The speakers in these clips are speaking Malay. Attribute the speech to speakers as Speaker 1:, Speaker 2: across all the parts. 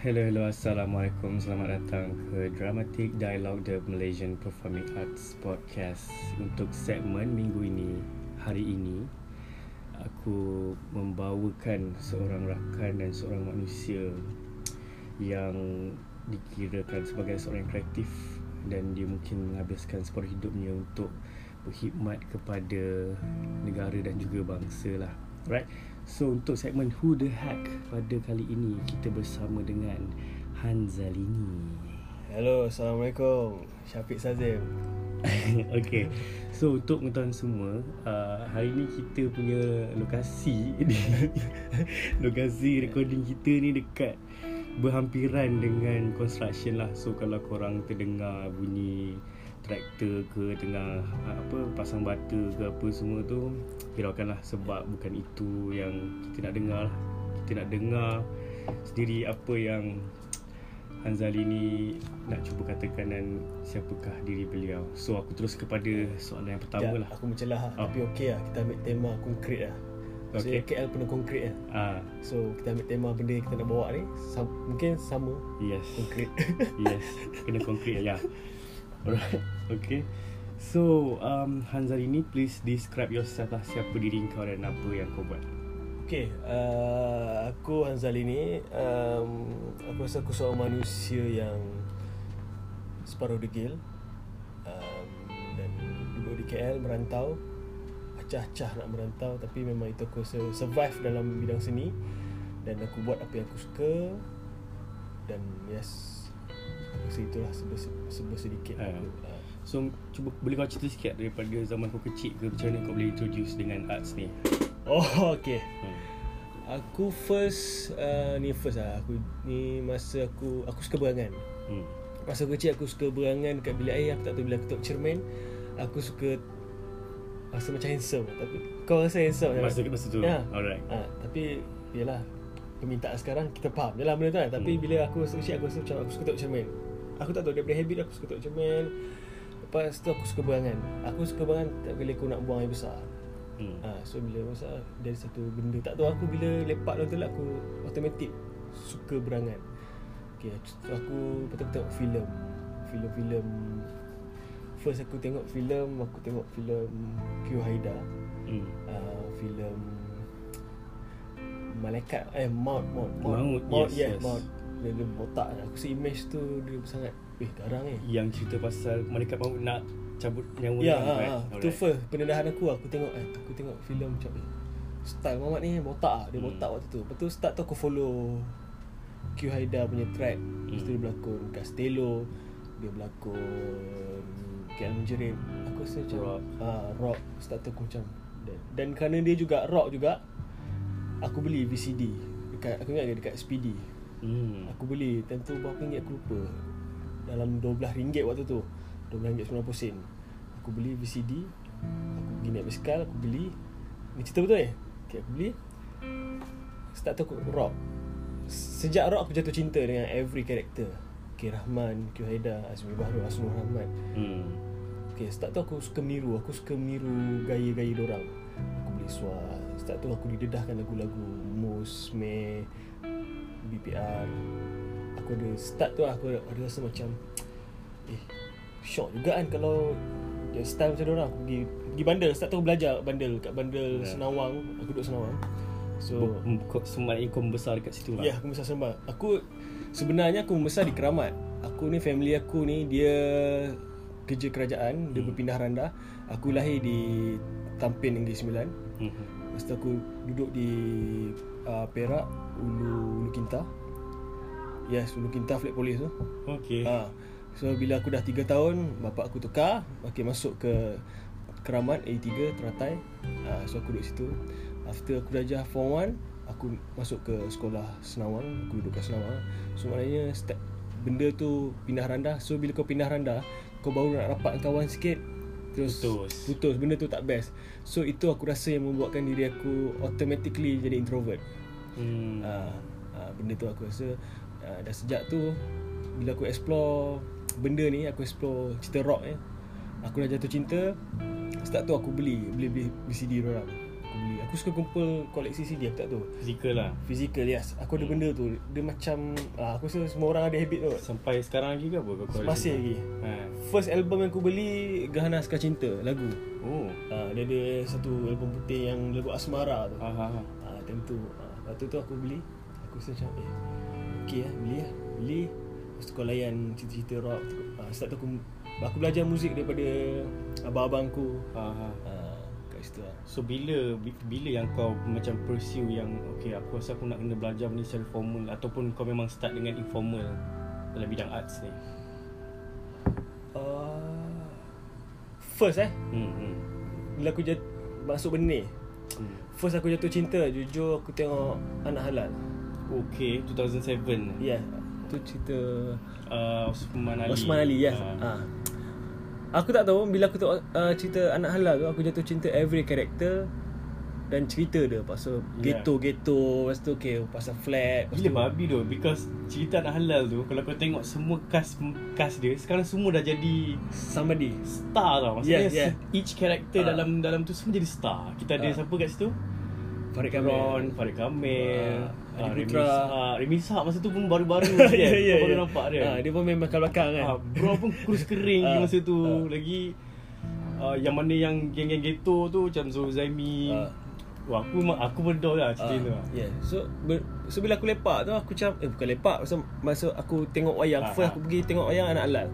Speaker 1: Hello, hello, Assalamualaikum. Selamat datang ke Dramatic Dialogue The Malaysian Performing Arts Podcast. Untuk segmen minggu ini, hari ini Aku membawakan seorang rakan dan seorang manusia Yang dikirakan sebagai seorang kreatif Dan dia mungkin menghabiskan separuh hidupnya untuk berkhidmat kepada negara dan juga bangsa lah. Right So untuk segmen Who The Hack pada kali ini kita bersama dengan Hanzalini.
Speaker 2: Hello, Assalamualaikum. Syafiq Sazim.
Speaker 1: okay. So untuk pengetahuan semua, uh, hari ni kita punya lokasi lokasi recording kita ni dekat berhampiran dengan construction lah. So kalau korang terdengar bunyi traktor ke tengah apa pasang bata ke apa semua tu hiraukanlah sebab bukan itu yang kita nak dengar lah. Kita nak dengar sendiri apa yang Hanzali ni nak cuba katakan dan siapakah diri beliau. So aku terus kepada soalan yang pertama
Speaker 2: Sekejap,
Speaker 1: lah.
Speaker 2: Aku mencelah lah.
Speaker 1: Oh.
Speaker 2: Tapi okey lah. Kita ambil tema konkret lah. So
Speaker 1: Okay.
Speaker 2: KL penuh konkret lah.
Speaker 1: Ah,
Speaker 2: So kita ambil tema benda yang kita nak bawa ni. Sam- mungkin sama.
Speaker 1: yes.
Speaker 2: Konkret.
Speaker 1: yes, kena konkret ya. Alright. Okay. So, um, Hanzali ni please describe yourself lah siapa diri kau dan apa yang kau buat.
Speaker 2: okay. Uh, aku Hanzali ni. Um, aku rasa aku seorang manusia yang separuh degil. Um, dan duduk di KL merantau. Acah-acah nak merantau tapi memang itu aku rasa survive dalam bidang seni dan aku buat apa yang aku suka dan yes aku rasa itulah sebesar, sedikit
Speaker 1: Ah.
Speaker 2: aku, uh,
Speaker 1: So, cuba boleh kau cerita sikit daripada zaman kau kecil ke macam mana kau boleh introduce dengan arts ni?
Speaker 2: oh okay
Speaker 1: Hmm.
Speaker 2: aku first uh, ni first lah aku ni masa aku aku suka berangan
Speaker 1: Hmm.
Speaker 2: masa kecil aku suka berangan dekat bilik air aku tak tahu bila aku tengok cermin aku suka rasa macam handsome tapi kau rasa handsome tak?
Speaker 1: Masa masa tu.
Speaker 2: Ya.
Speaker 1: Alright.
Speaker 2: ha, tapi yalah permintaan sekarang kita faham je lah benda tu kan tapi
Speaker 1: Hmm.
Speaker 2: bila aku rasa kecil aku rasa macam aku suka tengok cermin aku tak tahu daripada habit aku suka tengok cermin. Lepas tu aku suka berangan aku suka berangan tak bila aku nak buang air besar.
Speaker 1: Hmm.
Speaker 2: ha, so bila masa dari satu benda tak tahu aku bila lepak dalam toilet aku automatik suka berangan. Okay, so aku aku tengok filem. Filem-filem. First aku tengok filem aku tengok filem Q Haida.
Speaker 1: Hmm.
Speaker 2: uh, filem Malaikat eh Maut Maut
Speaker 1: Maut, yes,
Speaker 2: yeah,
Speaker 1: yes.
Speaker 2: Maut dia, dia botak aku rasa image tu dia sangat eh garang eh
Speaker 1: Yang cerita pasal malaikat maut nak cabut nyawa
Speaker 2: Ya,
Speaker 1: orang,
Speaker 2: ha,
Speaker 1: right?
Speaker 2: ha. first pendedahan aku aku tengok eh, aku tengok filem macam eh, style Muhammad ni botak ah. dia
Speaker 1: Hmm.
Speaker 2: botak waktu tu. Lepas tu start tu aku follow Q Haida punya track. Lepas tu
Speaker 1: Hmm.
Speaker 2: dia berlakon Castello, dia berlakon KL Menjerit. Aku rasa macam
Speaker 1: Rock.
Speaker 2: Ah, rock. Start tu aku macam dan, dan kerana dia juga rock juga aku beli VCD dekat aku ingat dia dekat Speedy.
Speaker 1: Hmm.
Speaker 2: Aku beli Time tu berapa ringgit aku lupa. Dalam RM12 waktu tu. RM12.90 sen. Aku beli VCD Aku pergi naik basikal Aku beli. Ni cerita betul eh okay, Aku beli. Start tu aku rock. Sejak rock aku jatuh cinta Dengan every character. K. Rahman Q. Haida Azmi Bahru Asnur Rahman.
Speaker 1: Hmm.
Speaker 2: Okay, start tu aku suka meniru. Aku suka meniru gaya-gaya dorang. Aku beli suar Start tu aku didedahkan lagu-lagu Mus, Meh BPR Aku ada Start tu aku ada, rasa macam Eh Shock juga kan kalau Dia style macam dorang Aku pergi Pergi bandel Start tu belajar bandel Kat bandel
Speaker 1: Ya.
Speaker 2: Senawang Aku duduk Senawang So
Speaker 1: kau sebenarnya kau membesar dekat situ lah.
Speaker 2: Ya, aku membesar sembah. Aku sebenarnya aku membesar di Keramat. Aku ni family aku ni dia kerja kerajaan, dia
Speaker 1: Hmm.
Speaker 2: berpindah randah. Aku lahir di Tampin Negeri Sembilan.
Speaker 1: Hmm.
Speaker 2: Lepas tu aku duduk di uh, Perak, Ulu Ulu Kinta. Yes, Ulu Kinta flat polis tu.
Speaker 1: Okay.
Speaker 2: Ha. So bila aku dah 3 tahun, bapak aku tukar, okay, masuk ke Keramat A3 Teratai. Ha, so aku duduk situ. After aku belajar form 1, aku masuk ke sekolah Senawang, aku duduk kat Senawang. So maknanya step benda tu pindah randah. So bila kau pindah randah, kau baru nak rapat kawan sikit terus
Speaker 1: Putus.
Speaker 2: putus benda tu tak best so itu aku rasa yang membuatkan diri aku automatically jadi introvert
Speaker 1: Hmm.
Speaker 2: uh, uh, benda tu aku rasa uh, dah sejak tu bila aku explore benda ni aku explore cerita rock ya aku dah jatuh cinta start tu aku beli beli beli VCD orang aku beli Aku suka kumpul koleksi CD Aku tak tahu
Speaker 1: Fizikal lah
Speaker 2: Physical yes Aku ada
Speaker 1: Hmm.
Speaker 2: benda tu Dia macam ah, Aku rasa semua orang ada habit tu
Speaker 1: Sampai sekarang lagi ke apa kau collect?
Speaker 2: Masih lagi
Speaker 1: ha.
Speaker 2: First album yang aku beli Gahana Sekar Cinta Lagu
Speaker 1: Oh
Speaker 2: ah, Dia ada satu album putih Yang lagu Asmara tu
Speaker 1: ha, ha, ha.
Speaker 2: ah, Time tu ah, Lepas tu tu aku beli Aku rasa macam Eh Okay lah Beli lah Beli Lepas tu kau layan Cerita-cerita rock ah, Start tu aku Aku belajar muzik daripada Abang-abang aku
Speaker 1: Ha, ha.
Speaker 2: ah, Kat situ lah
Speaker 1: So bila bi- bila yang kau macam pursue yang okay aku rasa aku nak kena belajar benda secara formal ataupun kau memang start dengan informal dalam bidang arts ni.
Speaker 2: uh, First eh
Speaker 1: Hmm. hmm.
Speaker 2: Bila aku jat, masuk benda ni
Speaker 1: hmm.
Speaker 2: First aku jatuh cinta Jujur aku tengok Anak Halal
Speaker 1: Okay, 2007.
Speaker 2: Ya yeah, Tu cerita
Speaker 1: Uh, Osman Ali.
Speaker 2: Osman Ali yes.
Speaker 1: Ah.
Speaker 2: Ah. Aku tak tahu Bila aku tengok uh, cerita Anak Halal tu Aku jatuh cinta every character Dan cerita dia Pasal
Speaker 1: Yeah.
Speaker 2: ghetto-ghetto Lepas tu okay Pasal flat lepas
Speaker 1: Gila babi tu Because cerita anak halal tu Kalau kau tengok semua cast cast dia Sekarang semua dah jadi
Speaker 2: Somebody
Speaker 1: Star tau Maksudnya
Speaker 2: Yeah, yeah.
Speaker 1: Each character
Speaker 2: Ah.
Speaker 1: dalam dalam tu semua jadi star Kita ada
Speaker 2: Ah.
Speaker 1: siapa kat situ
Speaker 2: Farid
Speaker 1: Ron,
Speaker 2: Kamil
Speaker 1: Farid Kamil,
Speaker 2: ah, Adi Putra.
Speaker 1: Remy masa tu pun baru-baru kan.
Speaker 2: ya,
Speaker 1: Kau baru
Speaker 2: ya.
Speaker 1: nampak dia.
Speaker 2: Ah, Dia pun main belakang-belakang kan
Speaker 1: Ah, bro pun kurus kering
Speaker 2: Ah,
Speaker 1: masa tu.
Speaker 2: ah.
Speaker 1: Lagi ah, yang mana yang geng-geng ghetto tu macam Zul Zaimi.
Speaker 2: Ah.
Speaker 1: Wah, aku memang- aku berdoa lah cerita tu.
Speaker 2: Ah, yeah. So ber, so bila aku lepak tu aku macam eh bukan lepak masa masa aku tengok wayang
Speaker 1: Ah,
Speaker 2: first
Speaker 1: ah.
Speaker 2: aku pergi tengok wayang anak halal.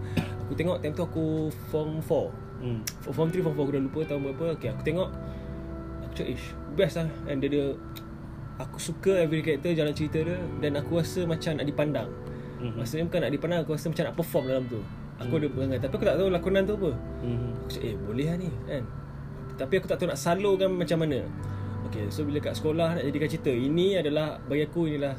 Speaker 2: Aku tengok time tu aku form 4.
Speaker 1: Hmm.
Speaker 2: Form 3 form 4 aku dah lupa tahun berapa. Okay, aku tengok aku cakap ish best lah and dia, dia aku suka every character jalan cerita dia dan aku rasa macam nak dipandang.
Speaker 1: Mhm.
Speaker 2: Maksudnya bukan nak dipandang aku rasa macam nak perform dalam tu. Aku
Speaker 1: Hmm.
Speaker 2: ada perangai tapi aku tak tahu lakonan tu apa.
Speaker 1: Hmm.
Speaker 2: Aku cakap eh boleh lah ni kan Tapi aku tak tahu nak salurkan macam mana Okay so bila kat sekolah nak jadikan cerita Ini adalah bagi aku inilah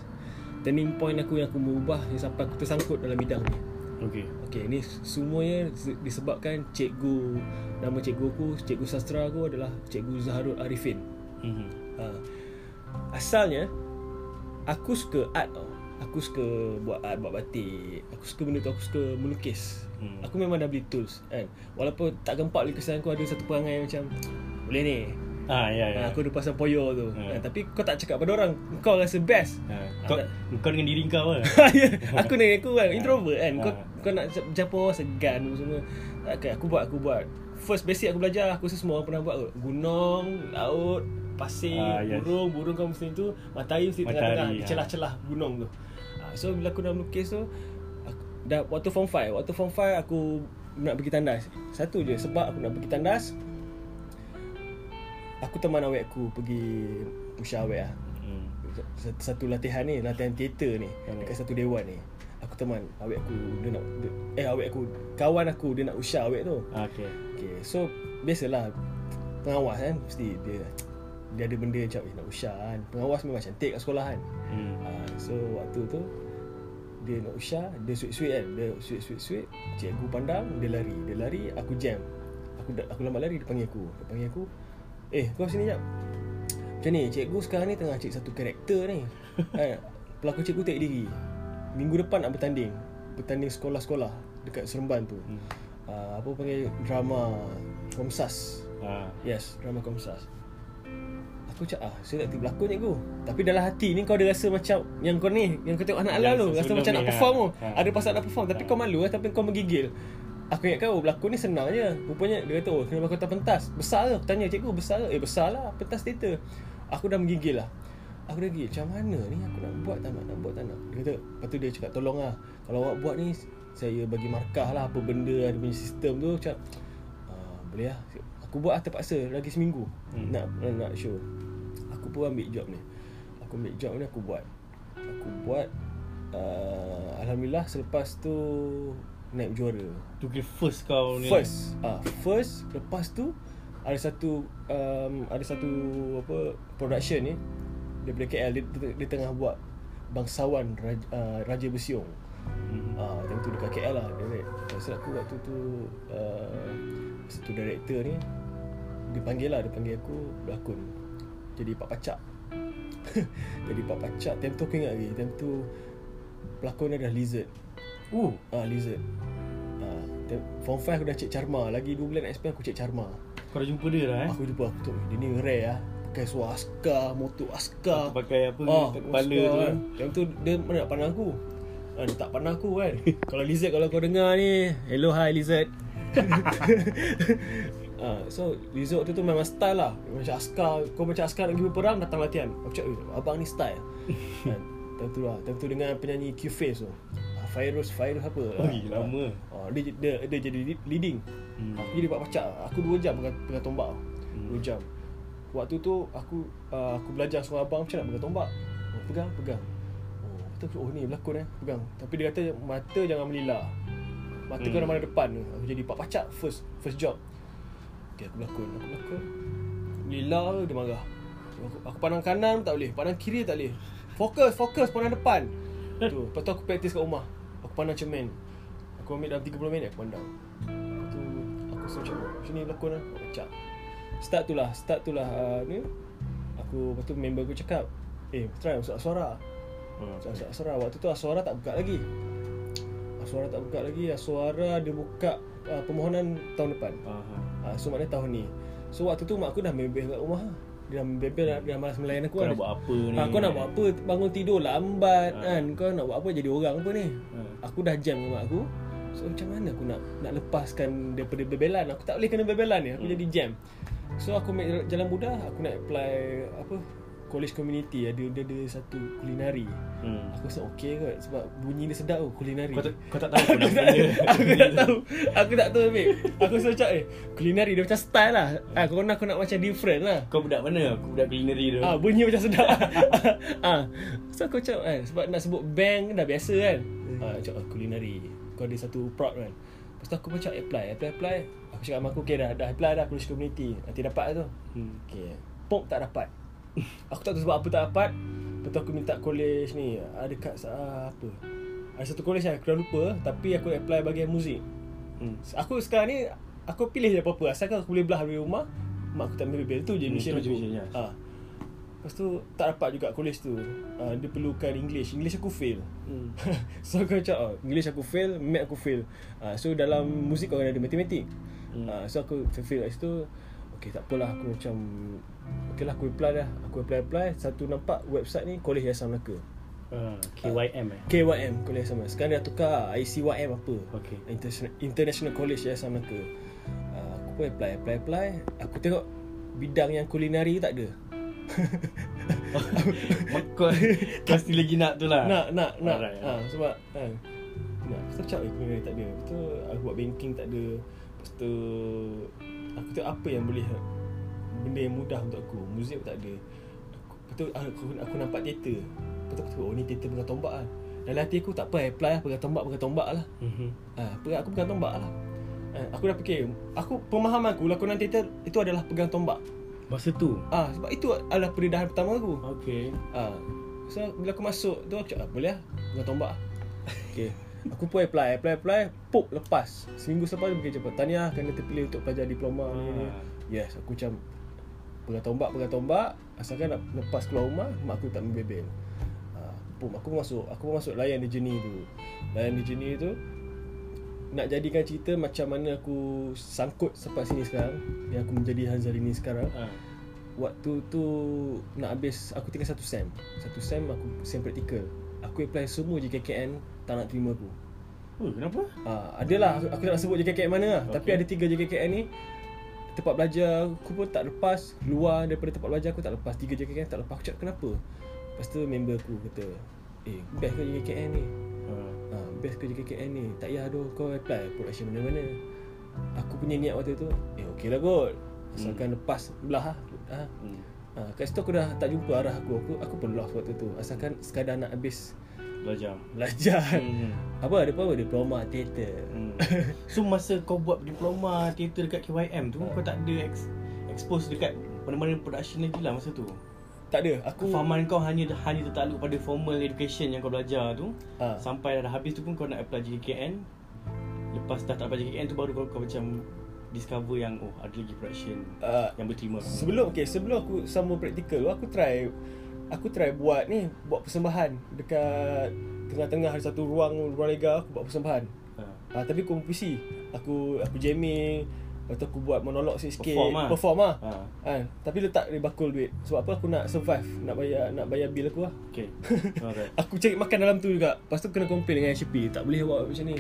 Speaker 2: Turning point aku yang aku mengubah yang Sampai aku tersangkut dalam bidang ni
Speaker 1: Okay.
Speaker 2: Okay ni semuanya se- disebabkan cikgu Nama cikgu aku, cikgu sastra aku adalah Cikgu Zaharul Arifin
Speaker 1: Hmm.
Speaker 2: ha. Asalnya Aku suka art tau Aku suka buat art, buat batik Aku suka benda tu, aku suka melukis
Speaker 1: Hmm.
Speaker 2: Aku memang dah beli tools kan Walaupun tak gempak lukisan aku ada satu perangai macam Boleh ni
Speaker 1: Ah, ya, ya.
Speaker 2: ha, Aku ada pasal poyo tu
Speaker 1: Hmm.
Speaker 2: ha, Tapi kau tak cakap pada orang Kau rasa best
Speaker 1: Ha, kau, kau dengan diri kau lah.
Speaker 2: Ya, Aku ni aku kan introvert kan Kau,
Speaker 1: Ha.
Speaker 2: kau nak jumpa orang segan semua okay, Aku buat aku buat First basic aku belajar Aku rasa semua orang pernah buat kot Gunung, laut, pasir,
Speaker 1: Ah, yes.
Speaker 2: burung Burung kau mesti tu Matahari mesti tengah-tengah Di
Speaker 1: ah.
Speaker 2: celah-celah gunung tu ha, So bila aku dah melukis tu aku, dah, Waktu form 5 Waktu form 5 aku nak pergi tandas Satu je Sebab aku nak pergi tandas Aku teman awet aku pergi Musyawarah lah
Speaker 1: Hmm.
Speaker 2: satu, satu latihan ni latihan teater ni
Speaker 1: Hmm.
Speaker 2: dekat satu dewan ni. Aku teman awek aku dia nak dia, eh awek aku kawan aku dia nak usah awek tu.
Speaker 1: Ah, okay.
Speaker 2: okay so biasalah pengawas kan mesti dia dia ada benda macam eh, nak usah kan. Pengawas memang cantik kat sekolah kan.
Speaker 1: Hmm.
Speaker 2: ha, so waktu tu dia nak usah dia sweet-sweet kan. Dia sweet-sweet-sweet cikgu pandang dia lari. Dia lari aku jam. Aku aku lambat lari dia panggil aku. Dia panggil aku eh kau sini jap macam ni cikgu sekarang ni tengah cek satu karakter ni kan pelakon cikgu tak diri minggu depan nak bertanding bertanding sekolah-sekolah dekat Seremban tu
Speaker 1: Hmm.
Speaker 2: uh, apa panggil drama Komsas
Speaker 1: Ah.
Speaker 2: Yes, drama Komsas. Aku cakap ah, saya tak tiba berlakon cikgu. Tapi dalam hati ni kau ada rasa macam yang kau ni, yang kau tengok anak halal tu, rasa macam nak
Speaker 1: ha.
Speaker 2: perform tu.
Speaker 1: Ha.
Speaker 2: Ada pasal nak perform tapi kau malu eh, tapi kau menggigil. Aku ingat kau berlakon ni senang je. Rupanya dia kata, "Oh, kenapa kau tak pentas?" Besar ke? Aku tanya cikgu, besar ke? Eh, besar lah. Pentas teater. Aku dah menggigil lah. Aku dah gigil, macam mana ni aku nak buat tak nak, nak buat tak nak. Dia kata, lepas tu dia cakap, tolong lah. Kalau awak buat ni, saya bagi markah lah apa benda ada punya sistem tu. Macam, ah, boleh lah. Aku buat lah terpaksa lagi seminggu
Speaker 1: Hmm.
Speaker 2: nak, nak nak show. Aku pun ambil job ni. Aku ambil job ni aku buat. Aku buat uh, alhamdulillah selepas tu naik juara.
Speaker 1: Tu kira first kau ni.
Speaker 2: First, ah uh, first lepas tu ada satu um, ada satu apa production ni daripada KL dia, dia, dia tengah buat bangsawan Raja, uh, Raja Besiong.
Speaker 1: Hmm.
Speaker 2: Ah, uh, time tu dekat KL lah direct. Pasal aku waktu tu uh, satu director ni dia panggil lah, dia panggil aku berlakon. Jadi Pak Pacak. Jadi Pak Pacak time tu aku ingat lagi. Time tu pelakon dia dah Lizard.
Speaker 1: Uh.
Speaker 2: Ah, Lizard. Ah, time, form 5 aku dah cek Charma. Lagi 2 bulan expand aku cek Charma.
Speaker 1: Kau dah jumpa dia dah eh?
Speaker 2: Aku jumpa aku tu, dia ni rare lah. pakai suara askar Motor askar
Speaker 1: Aku pakai apa
Speaker 2: Ah,
Speaker 1: kat kepala tu
Speaker 2: kan.
Speaker 1: kan.
Speaker 2: Yang tu dia mana nak pandang aku ah, Dia tak pandang aku kan Kalau Lizard kalau kau dengar ni Hello hi Lizard Ah, so Lizard tu tu memang style lah Macam askar Kau macam askar nak pergi berperang Datang latihan Aku cakap eh, Abang ni style kan? Time tu lah Time tu dengan penyanyi Q-Face tu ah, Fairuz Fairuz apa?
Speaker 1: Oh, gila, lama.
Speaker 2: ah, dia, dia, dia jadi leading.
Speaker 1: Hmm.
Speaker 2: Aku jadi buat pacak. Aku 2 jam pegang, pegang tombak.
Speaker 1: Hmm.
Speaker 2: 2 jam. Waktu tu aku uh, aku belajar suruh abang macam nak pegang tombak oh, Pegang, pegang. Oh, kata oh ni berlakon eh, pegang. Tapi dia kata mata jangan melilar Mata
Speaker 1: Hmm.
Speaker 2: kau mana depan. Tu Aku jadi pak pacak first first job. Okay aku berlakon, aku berlakon. Lilar dia marah. Aku, aku pandang kanan tak boleh, pandang kiri tak boleh. Fokus, fokus, pandang depan. Tu, Lepas tu aku praktis kat rumah Aku pandang cermin Aku ambil dalam 30 minit aku pandang. Lepas tu aku rasa macam Macam ni berlakon lah. Aku pecah Start tu lah Start tu lah uh, ni. Aku Lepas tu member aku cakap Eh try masuk Aswara.
Speaker 1: Hmm.
Speaker 2: Masuk Masuk Aswara Waktu tu Aswara tak buka lagi. Aswara tak buka lagi Aswara dia buka uh, Permohonan tahun depan.
Speaker 1: Aha.
Speaker 2: uh, So maknanya tahun ni. So waktu tu mak aku dah bebel kat rumah Dia bebel dia malas melayan aku
Speaker 1: Kau
Speaker 2: kan.
Speaker 1: nak buat apa ni?
Speaker 2: Ha, kau nak buat apa Bangun tidur lambat
Speaker 1: Ha.
Speaker 2: kan Kau nak buat apa Jadi orang apa ni
Speaker 1: Ha.
Speaker 2: Aku dah jam dengan mak aku So macam mana aku nak Nak lepaskan Daripada bebelan Aku tak boleh kena bebelan ni Aku
Speaker 1: Hmm.
Speaker 2: jadi jam So aku ambil jalan mudah Aku nak apply Apa College community Ada ada, ada satu kulinari
Speaker 1: Hmm.
Speaker 2: Aku rasa okey kot Sebab bunyi dia sedap tu Kulinari
Speaker 1: Kau tak, kau tak tahu
Speaker 2: aku, tak,
Speaker 1: dia.
Speaker 2: aku tak tahu Aku tak tahu babe Aku rasa macam eh Kulinari dia macam style lah ah, Kau nak aku nak macam different lah
Speaker 1: Kau budak mana? Aku budak culinary tu.
Speaker 2: Ah bunyi macam sedap. ah. So aku macam kan sebab nak sebut bank dah biasa kan. Ah macam ah, culinary. Kau ada satu prod kan. Lepas tu aku macam apply, apply, apply. Aku cakap sama aku okay dah, dah apply dah college community. Nanti dapat lah tu.
Speaker 1: Hmm.
Speaker 2: Okay. Pop tak dapat. Aku tak tahu sebab apa tak dapat. Lepas tu aku minta college ni. Ada kat uh, apa? Ada satu college yang aku dah lupa. Tapi aku apply bahagian muzik.
Speaker 1: Hmm.
Speaker 2: Aku sekarang ni Aku pilih je apa-apa Asalkan aku boleh belah dari rumah Mak aku tak ambil bil Tu je
Speaker 1: Hmm,
Speaker 2: mission
Speaker 1: je
Speaker 2: aku ha. Lepas tu Tak dapat juga college tu ha, Dia perlukan English English aku fail
Speaker 1: Hmm.
Speaker 2: So aku macam oh, English aku fail Math aku fail ha, So dalam muzik kau kena ada matematik
Speaker 1: Hmm.
Speaker 2: ha, So aku fail kat situ Okay tak apalah Aku macam Okay lah aku apply dah. Aku apply-apply Satu nampak website ni College Yayasan Melaka.
Speaker 1: Ah, KYM eh.
Speaker 2: KYM College Yayasan Melaka. Sekarang dia tukar ICYM apa.
Speaker 1: Okay.
Speaker 2: International, International College Yayasan Melaka. Uh, Aku pun apply, apply, apply. Aku tengok bidang yang kulinari tak ada.
Speaker 1: Kau kau still lagi nak tu lah.
Speaker 2: Nak, nak, nak.
Speaker 1: Alright,
Speaker 2: ha, Sebab kan Nak, Lepas tu cakap eh kulinari tak ada. Lepas tu aku buat banking tak ada. Lepas tu Aku tengok apa yang boleh Benda yang mudah untuk aku Muzik pun tak ada aku, Lepas tu aku, aku nampak teater Lepas tu aku tengok oh ni teater pegang tombak lah Dalam hati aku tak apa apply lah Pegang tombak, pegang tombak lah
Speaker 1: Mhm.
Speaker 2: Ha, aku pegang tombak lah. Ha, aku dah fikir, aku pemahaman aku lakonan teater itu adalah pegang tombak.
Speaker 1: Masa tu.
Speaker 2: Ah, sebab itu adalah pendedahan pertama aku.
Speaker 1: Okay.
Speaker 2: Ah, so bila aku masuk tu aku cakap, boleh lah pegang tombak. Okay. Aku pun apply, apply, apply, pop lepas. Seminggu selepas dia berkata, Tahniah kerana terpilih untuk pelajar diploma ni, ni.
Speaker 1: Ah.
Speaker 2: Yes, aku macam pegang tombak, pegang tombak. Asalkan nak lepas keluar rumah, mak aku tak membebel. Ah, pum, aku pun masuk, aku pun masuk layan di journey tu. Layan di journey tu, nak jadikan cerita macam mana aku sangkut sampai sini sekarang yang aku menjadi Hanzalini sekarang
Speaker 1: Ah.
Speaker 2: waktu tu nak habis aku tinggal satu sem satu sem aku sem praktikal aku apply semua JKKN tak nak terima aku.
Speaker 1: Oh, kenapa?
Speaker 2: Ah, adalah aku, aku tak nak sebut JKKN mana lah. Okay. tapi ada tiga JKKN ni tempat belajar aku pun tak lepas. Luar daripada tempat belajar aku tak lepas. Tiga JKKN tak lepas. Aku cakap kenapa? Lepas tu member aku kata eh best ke JKKN ni? Ha, Best ke JKKN ni? Tak payah tu Kau apply production mana-mana Aku punya niat waktu tu Eh okey lah kot. Asalkan lepas Belah lah. Ha.
Speaker 1: Hmm.
Speaker 2: ha, Kat situ aku dah tak jumpa arah aku. Aku, aku pun lost waktu tu. Asalkan sekadar nak habis
Speaker 1: Belajar.
Speaker 2: Belajar
Speaker 1: Hmm.
Speaker 2: Apa ada apa Diploma teater
Speaker 1: Hmm. So masa kau buat diploma teater dekat KYM tu kau tak ada ex- expose dekat mana-mana production lagi lah masa tu.
Speaker 2: Tak ada Aku
Speaker 1: Kefahaman kau hanya hanya tertakluk pada formal education yang kau belajar tu.
Speaker 2: ha.
Speaker 1: Sampai dah habis tu pun kau nak apply JKN. Lepas dah tak apply JKN tu baru kau, kau macam discover yang oh ada lagi production
Speaker 2: uh,
Speaker 1: yang berterima.
Speaker 2: Sebelum okay, sebelum aku sambung praktikal tu, aku try aku try buat ni, buat persembahan dekat tengah-tengah ada satu ruang ruang lega aku buat persembahan.
Speaker 1: Ha.
Speaker 2: Ah tapi kompetisi. Aku aku jamming Lepas tu aku buat monolog sikit-sikit
Speaker 1: Perform lah.
Speaker 2: Perform lah
Speaker 1: Ha.
Speaker 2: kan? Tapi letak dia bakul duit Sebab apa aku nak survive Nak bayar nak bayar bil aku lah
Speaker 1: Okay. Alright.
Speaker 2: Aku cari makan dalam tu juga Lepas tu kena complain dengan HP Tak boleh buat macam ni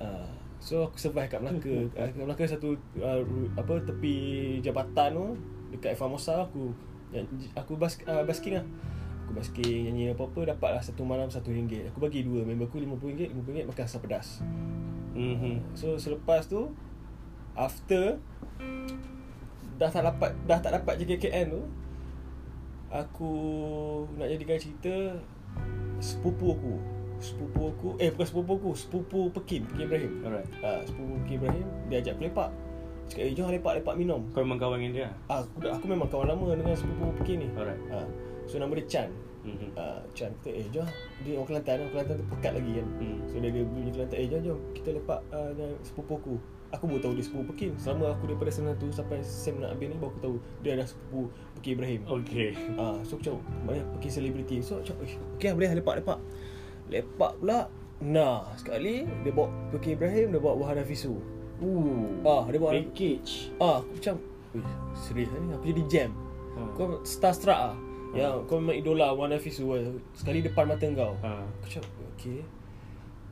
Speaker 2: uh, So aku survive kat Melaka uh, Kat Melaka satu uh, apa tepi jabatan tu Dekat Famosa aku Aku bas, uh, basking lah. Aku basking nyanyi apa-apa Dapat lah satu malam satu ringgit. Aku bagi dua member aku RM50 RM50 makan asam pedas.
Speaker 1: Mhm.
Speaker 2: So selepas tu After Dah tak dapat Dah tak dapat JKKN tu Aku Nak jadikan cerita Sepupu aku. Sepupu aku Eh bukan sepupu aku Sepupu Pekin Pekin Ibrahim.
Speaker 1: Alright.
Speaker 2: uh, Sepupu Pekin Ibrahim Dia ajak aku lepak Cakap eh jom lepak-lepak minum.
Speaker 1: Kau memang kawan dengan dia?
Speaker 2: ah, aku, aku memang kawan lama dengan sepupu Pekin ni.
Speaker 1: Alright.
Speaker 2: uh, So nama dia Chan.
Speaker 1: Mhm.
Speaker 2: uh, Chan kata eh jom. Dia orang Kelantan Orang Kelantan tu pekat lagi kan.
Speaker 1: Hmm.
Speaker 2: So dia, dia bunyi Kelantan Eh jom jom Kita lepak uh, dengan sepupu aku. Aku baru tahu dia sepupu Pekin. Selama aku daripada sana tu Sampai Sam nak habis ni Baru aku tahu Dia ada sepupu Pekin Ibrahim.
Speaker 1: Okay.
Speaker 2: Ah, so aku cakap Mana Pekin selebriti? So aku cakap eh, Okay boleh lepak lepak. Lepak pula? Nah sekali Dia bawa Pekin Ibrahim Dia bawa Wahana Fisu
Speaker 1: Ooh.
Speaker 2: Ah, dia bawa
Speaker 1: package.
Speaker 2: Ah, aku macam Wih, serius ni Aku jadi jam
Speaker 1: Ha.
Speaker 2: Kau starstruck ah. Ya, kau memang idola Wahana Fisu kan. Sekali depan mata kau
Speaker 1: Ha.
Speaker 2: Aku cakap okay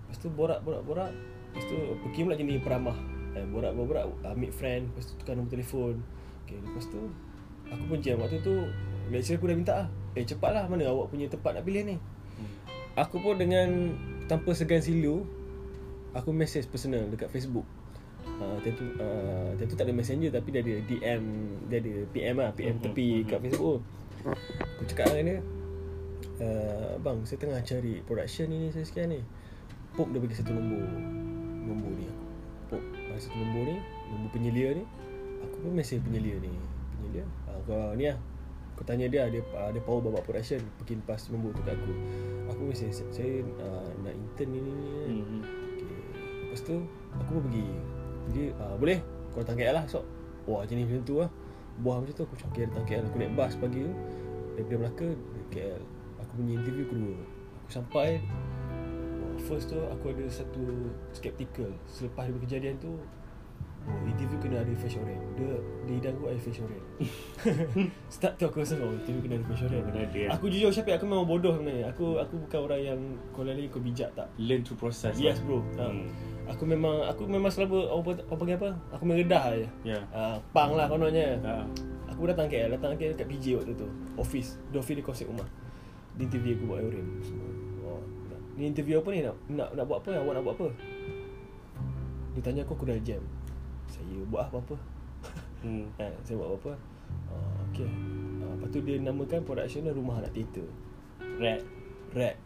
Speaker 2: Lepas tu borak borak borak Lepas tu pergi pula jenis peramah eh, Borak borak borak Ambil friend Lepas tu tukar nombor telefon Okay lepas tu Aku pun jam waktu tu Lecturer aku dah minta lah Eh cepatlah mana awak punya tempat nak pilih ni
Speaker 1: Hmm.
Speaker 2: Aku pun dengan Tanpa segan silu Aku message personal dekat Facebook Uh, time tu uh, time tu tak ada messenger tapi dia ada DM dia ada PM lah PM tepi kat Facebook. Aku cakap dengan dia uh, bang saya tengah cari production ni, ni saya sekian ni. Pop dia bagi satu nombor nombor ni. Aku Pop bagi satu nombor ni nombor penyelia ni. Aku pun mesej penyelia ni. Penyelia? Uh, kau ni lah. Aku tanya dia dia uh, dia power babak production? Bikin pas nombor tu kat aku. Aku mesej saya uh, nak intern ni ni, ni.
Speaker 1: Mhm.
Speaker 2: Okay. Lepas tu Aku pun pergi Dia uh, Boleh. Kau datang KL lah. So Wah jenis macam tu lah. Buah macam tu Aku cakap okay datang KL Aku naik bas pagi tu. Daripada Melaka KL Aku punya interview kedua. Aku sampai First tu Aku ada satu Skeptical. Selepas daripada kejadian tu interview kena ada face orange. Dia Di hidang aku ada face orange. Start tu aku rasa Oh interview kena ada orange.
Speaker 1: Benar dia.
Speaker 2: Aku jujur Syafiq Aku memang bodoh sebenarnya. Aku aku bukan orang yang Kau lagi kau bijak tak.
Speaker 1: Learn through process.
Speaker 2: Yes
Speaker 1: lah.
Speaker 2: bro. Ha.
Speaker 1: Hmm.
Speaker 2: Aku memang Aku memang selalu Apa, apa panggil apa? Aku meredah je.
Speaker 1: Ya.
Speaker 2: uh, Pang lah kononnya.
Speaker 1: Ha.
Speaker 2: Aku datang KL Datang KL kat PJ waktu tu. Office. Dia office dia konsep rumah. Dia interview aku buat semua. Oh, Ni interview apa ni? Nak, nak nak buat apa? Awak nak buat apa? Dia tanya aku Aku dah jam Saya buat apa-apa.
Speaker 1: Hmm.
Speaker 2: ha, Saya buat apa-apa. Uh, Okay. Uh, Lepas tu dia namakan production dia Rumah Anak Teater.
Speaker 1: Red.
Speaker 2: Red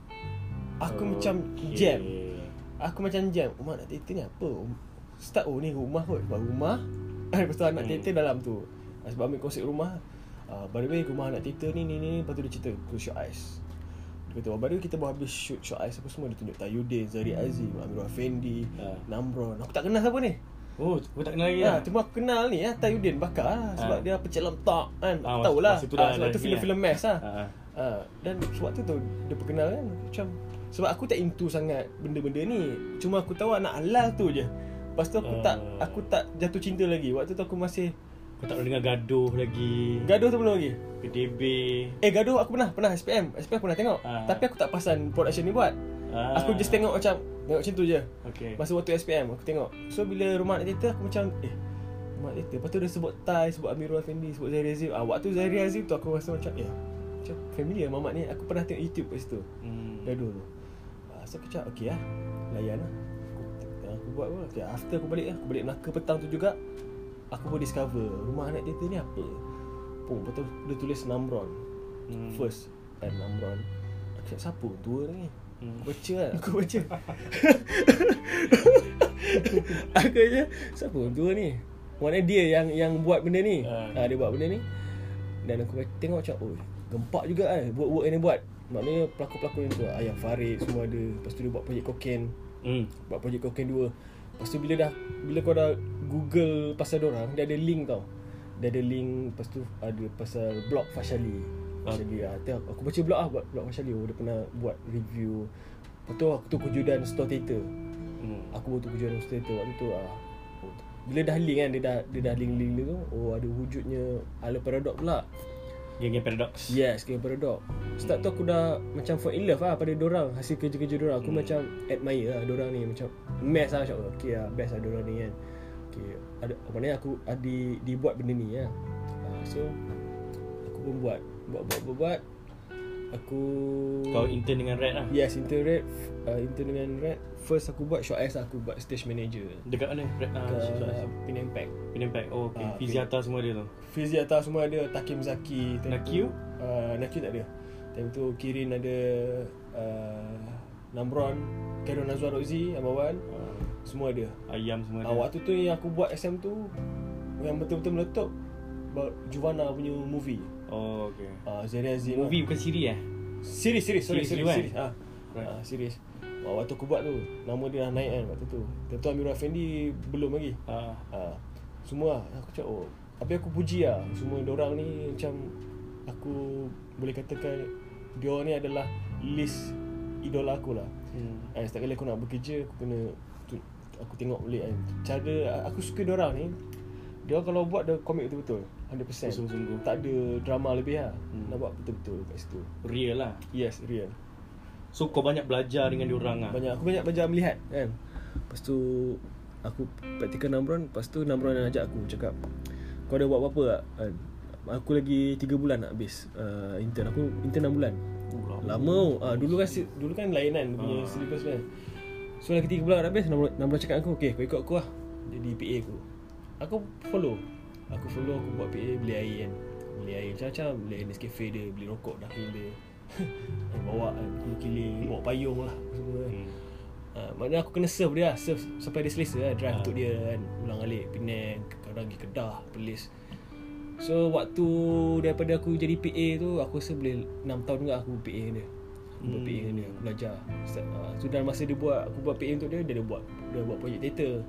Speaker 2: Aku
Speaker 1: Okay.
Speaker 2: macam jam. Aku macam jam. Rumah anak teater ni apa? Start oh ni rumah kot. Sebab rumah. Lepas tu anak
Speaker 1: Hmm.
Speaker 2: teater dalam tu. Ah, Sebab ambil konsep rumah. Uh, By the way rumah anak teater ni ni ni Lepas tu dia cerita Close your eyes. Dia kata oh, way kita baru habis shoot short eyes apa semua. Dia tunjuk Tayudin, Zari Azim, Amirul Effendi
Speaker 1: Ah.
Speaker 2: Namron. Aku tak kenal siapa ni
Speaker 1: Oh, aku tak kenal lagi
Speaker 2: Ya,
Speaker 1: lah.
Speaker 2: cuma aku kenal ni ya Tayudin bakar lah Sebab
Speaker 1: Ah.
Speaker 2: dia pecah dalam tak kan
Speaker 1: Ah,
Speaker 2: Aku tahulah
Speaker 1: masa tu
Speaker 2: ah,
Speaker 1: dah-
Speaker 2: Sebab tu filem-filem mass lah
Speaker 1: Ha.
Speaker 2: Ha, dan sebab tu tu dia perkenal kan macam sebab aku tak into sangat benda-benda ni. Cuma aku tahu anak halal tu je. Lepas tu aku tak
Speaker 1: Ah.
Speaker 2: aku tak jatuh cinta lagi. Waktu tu aku masih
Speaker 1: Kau tak pernah dengar gaduh lagi.
Speaker 2: gaduh tu belum lagi.
Speaker 1: PDB.
Speaker 2: Eh gaduh aku pernah pernah SPM. SPM pernah tengok.
Speaker 1: Ah.
Speaker 2: Tapi aku tak perasan production ni buat.
Speaker 1: Ah.
Speaker 2: Aku just tengok macam tengok macam tu je.
Speaker 1: Okay.
Speaker 2: Masa waktu SPM aku tengok. So bila rumah anak teater aku macam eh rumah teater. Lepas tu dia sebut Tai, sebut Amirul Effendi, sebut Zahiri Azim. Ah waktu Zahiri Azim tu aku rasa macam eh macam familiar mamat ni. Aku pernah tengok YouTube kat situ.
Speaker 1: Hmm.
Speaker 2: Gaduh tu uh, So aku cakap okay lah Layan lah aku, aku buat pun okay, After aku balik lah Aku balik Melaka petang tu juga Aku pun discover Rumah anak teater ni apa Pum, lepas tu dia tulis Namron
Speaker 1: Hmm.
Speaker 2: First kan Namron Aku cakap siapa tua ni
Speaker 1: Hmm.
Speaker 2: Baca kan Aku baca. Aku je Siapa? Tua ni. Mana dia yang yang buat benda ni.
Speaker 1: Ah.
Speaker 2: ha, Dia buat benda ni. Dan aku tengok macam Oh gempak juga kan Buat work yang dia buat. Maknanya pelakon-pelakon yang tu Ayah Farid semua ada. Lepas tu dia buat projek kokain.
Speaker 1: Hmm.
Speaker 2: Buat projek kokain dua. Lepas tu bila dah Bila kau dah Google pasal orang Dia ada link tau. Dia ada link Lepas tu ada pasal blog Fashali Fashali ah. Tengok, Aku baca blog lah buat Blog oh, Dia pernah buat review. Lepas tu aku tu kejudan Store Theater.
Speaker 1: Hmm.
Speaker 2: Aku baru tu kejudan Store Theater Waktu tu ah, Bila dah link kan Dia dah, dia dah link-link tu Oh ada wujudnya Ala Paradox pula.
Speaker 1: Geng-geng paradox.
Speaker 2: Yes Game Paradox. Start tu aku dah Macam fall in love lah Pada dorang Hasil kerja-kerja dorang Aku
Speaker 1: Hmm.
Speaker 2: macam Admire lah dorang ni Macam Mess lah macam Okay lah best lah dorang ni kan. Okay ada, Maknanya aku uh, di, Dibuat benda ni lah. Uh, So Aku pun buat Buat buat buat, buat. Aku
Speaker 1: Kau intern dengan Red lah.
Speaker 2: Yes intern Red. Uh, Intern dengan Red. First aku buat Short S lah. Aku buat stage manager.
Speaker 1: Dekat mana? Red, uh,
Speaker 2: Ke Penang Pack.
Speaker 1: Penampak. Oh, okay.
Speaker 2: Ah,
Speaker 1: Fiziata semua dia tu.
Speaker 2: Fizi atas semua ada. Takim Zaki tu, uh, Nakyu tak ada. Time tu Kirin ada uh, Namron Khairul Nazwar Rozi Amawan
Speaker 1: Uh,
Speaker 2: Semua ada.
Speaker 1: Ayam semua
Speaker 2: uh, Waktu tu yang aku buat SM tu Yang betul-betul meletup Juvana punya movie
Speaker 1: Oh, okay.
Speaker 2: uh, Zaria Azim
Speaker 1: Movie bukan siri eh?
Speaker 2: Series Series Sorry
Speaker 1: Series
Speaker 2: series
Speaker 1: dulu,
Speaker 2: Series
Speaker 1: kan?
Speaker 2: ah
Speaker 1: Right.
Speaker 2: uh, Series uh, Waktu aku buat tu Nama dia dah naik kan Waktu tu Tentu Amirul Effendi Belum lagi
Speaker 1: Ah,
Speaker 2: uh, Semua lah. Aku cakap oh Habis aku puji lah Semua orang ni Macam Aku Boleh katakan Dia ni adalah List Idola aku lah
Speaker 1: hmm.
Speaker 2: eh, Setiap kali aku nak bekerja Aku kena tu, Aku tengok balik kan Cara Aku suka orang ni Dia kalau buat Dia komit betul-betul 100%
Speaker 1: Sungguh-sungguh.
Speaker 2: Tak ada drama lebih lah.
Speaker 1: Hmm.
Speaker 2: Nak buat betul-betul kat situ.
Speaker 1: Real lah.
Speaker 2: Yes real.
Speaker 1: So kau banyak belajar dengan diorang lah.
Speaker 2: Banyak. Aku banyak belajar melihat kan? Lepas tu Aku praktikal Namron. Lepas tu Namron yang ajak aku Cakap Kau ada buat apa-apa tak? Kan? Aku lagi 3 bulan nak habis uh, Intern. Aku intern 6 bulan.
Speaker 1: Oh,
Speaker 2: Lama. Uh, Dulu kan Dulu kan lain kan Dia punya
Speaker 1: Ah.
Speaker 2: syllabus kan. So lagi 3 bulan nak habis Namron, Namron cakap aku Okay kau ikut aku lah. Jadi PA aku. Aku follow Aku follow Aku buat PA Beli air kan. Beli air macam-macam Beli air Nescafe dia Beli rokok dah dia. Bawa kan Bawa payung lah Semua kan.
Speaker 1: Hmm.
Speaker 2: Uh, maknanya aku kena serve dia lah Serve sampai dia selesa lah Drive
Speaker 1: Ah.
Speaker 2: untuk dia kan. Ulang alik Penang Kadang pergi Kedah Perlis So waktu Daripada aku jadi PA tu Aku rasa boleh 6 tahun juga aku PA dengan dia. Aku buat. PA dengan dia Aku belajar. Uh, So dalam masa dia buat Aku buat PA untuk dia Dia ada buat Dia buat projek teater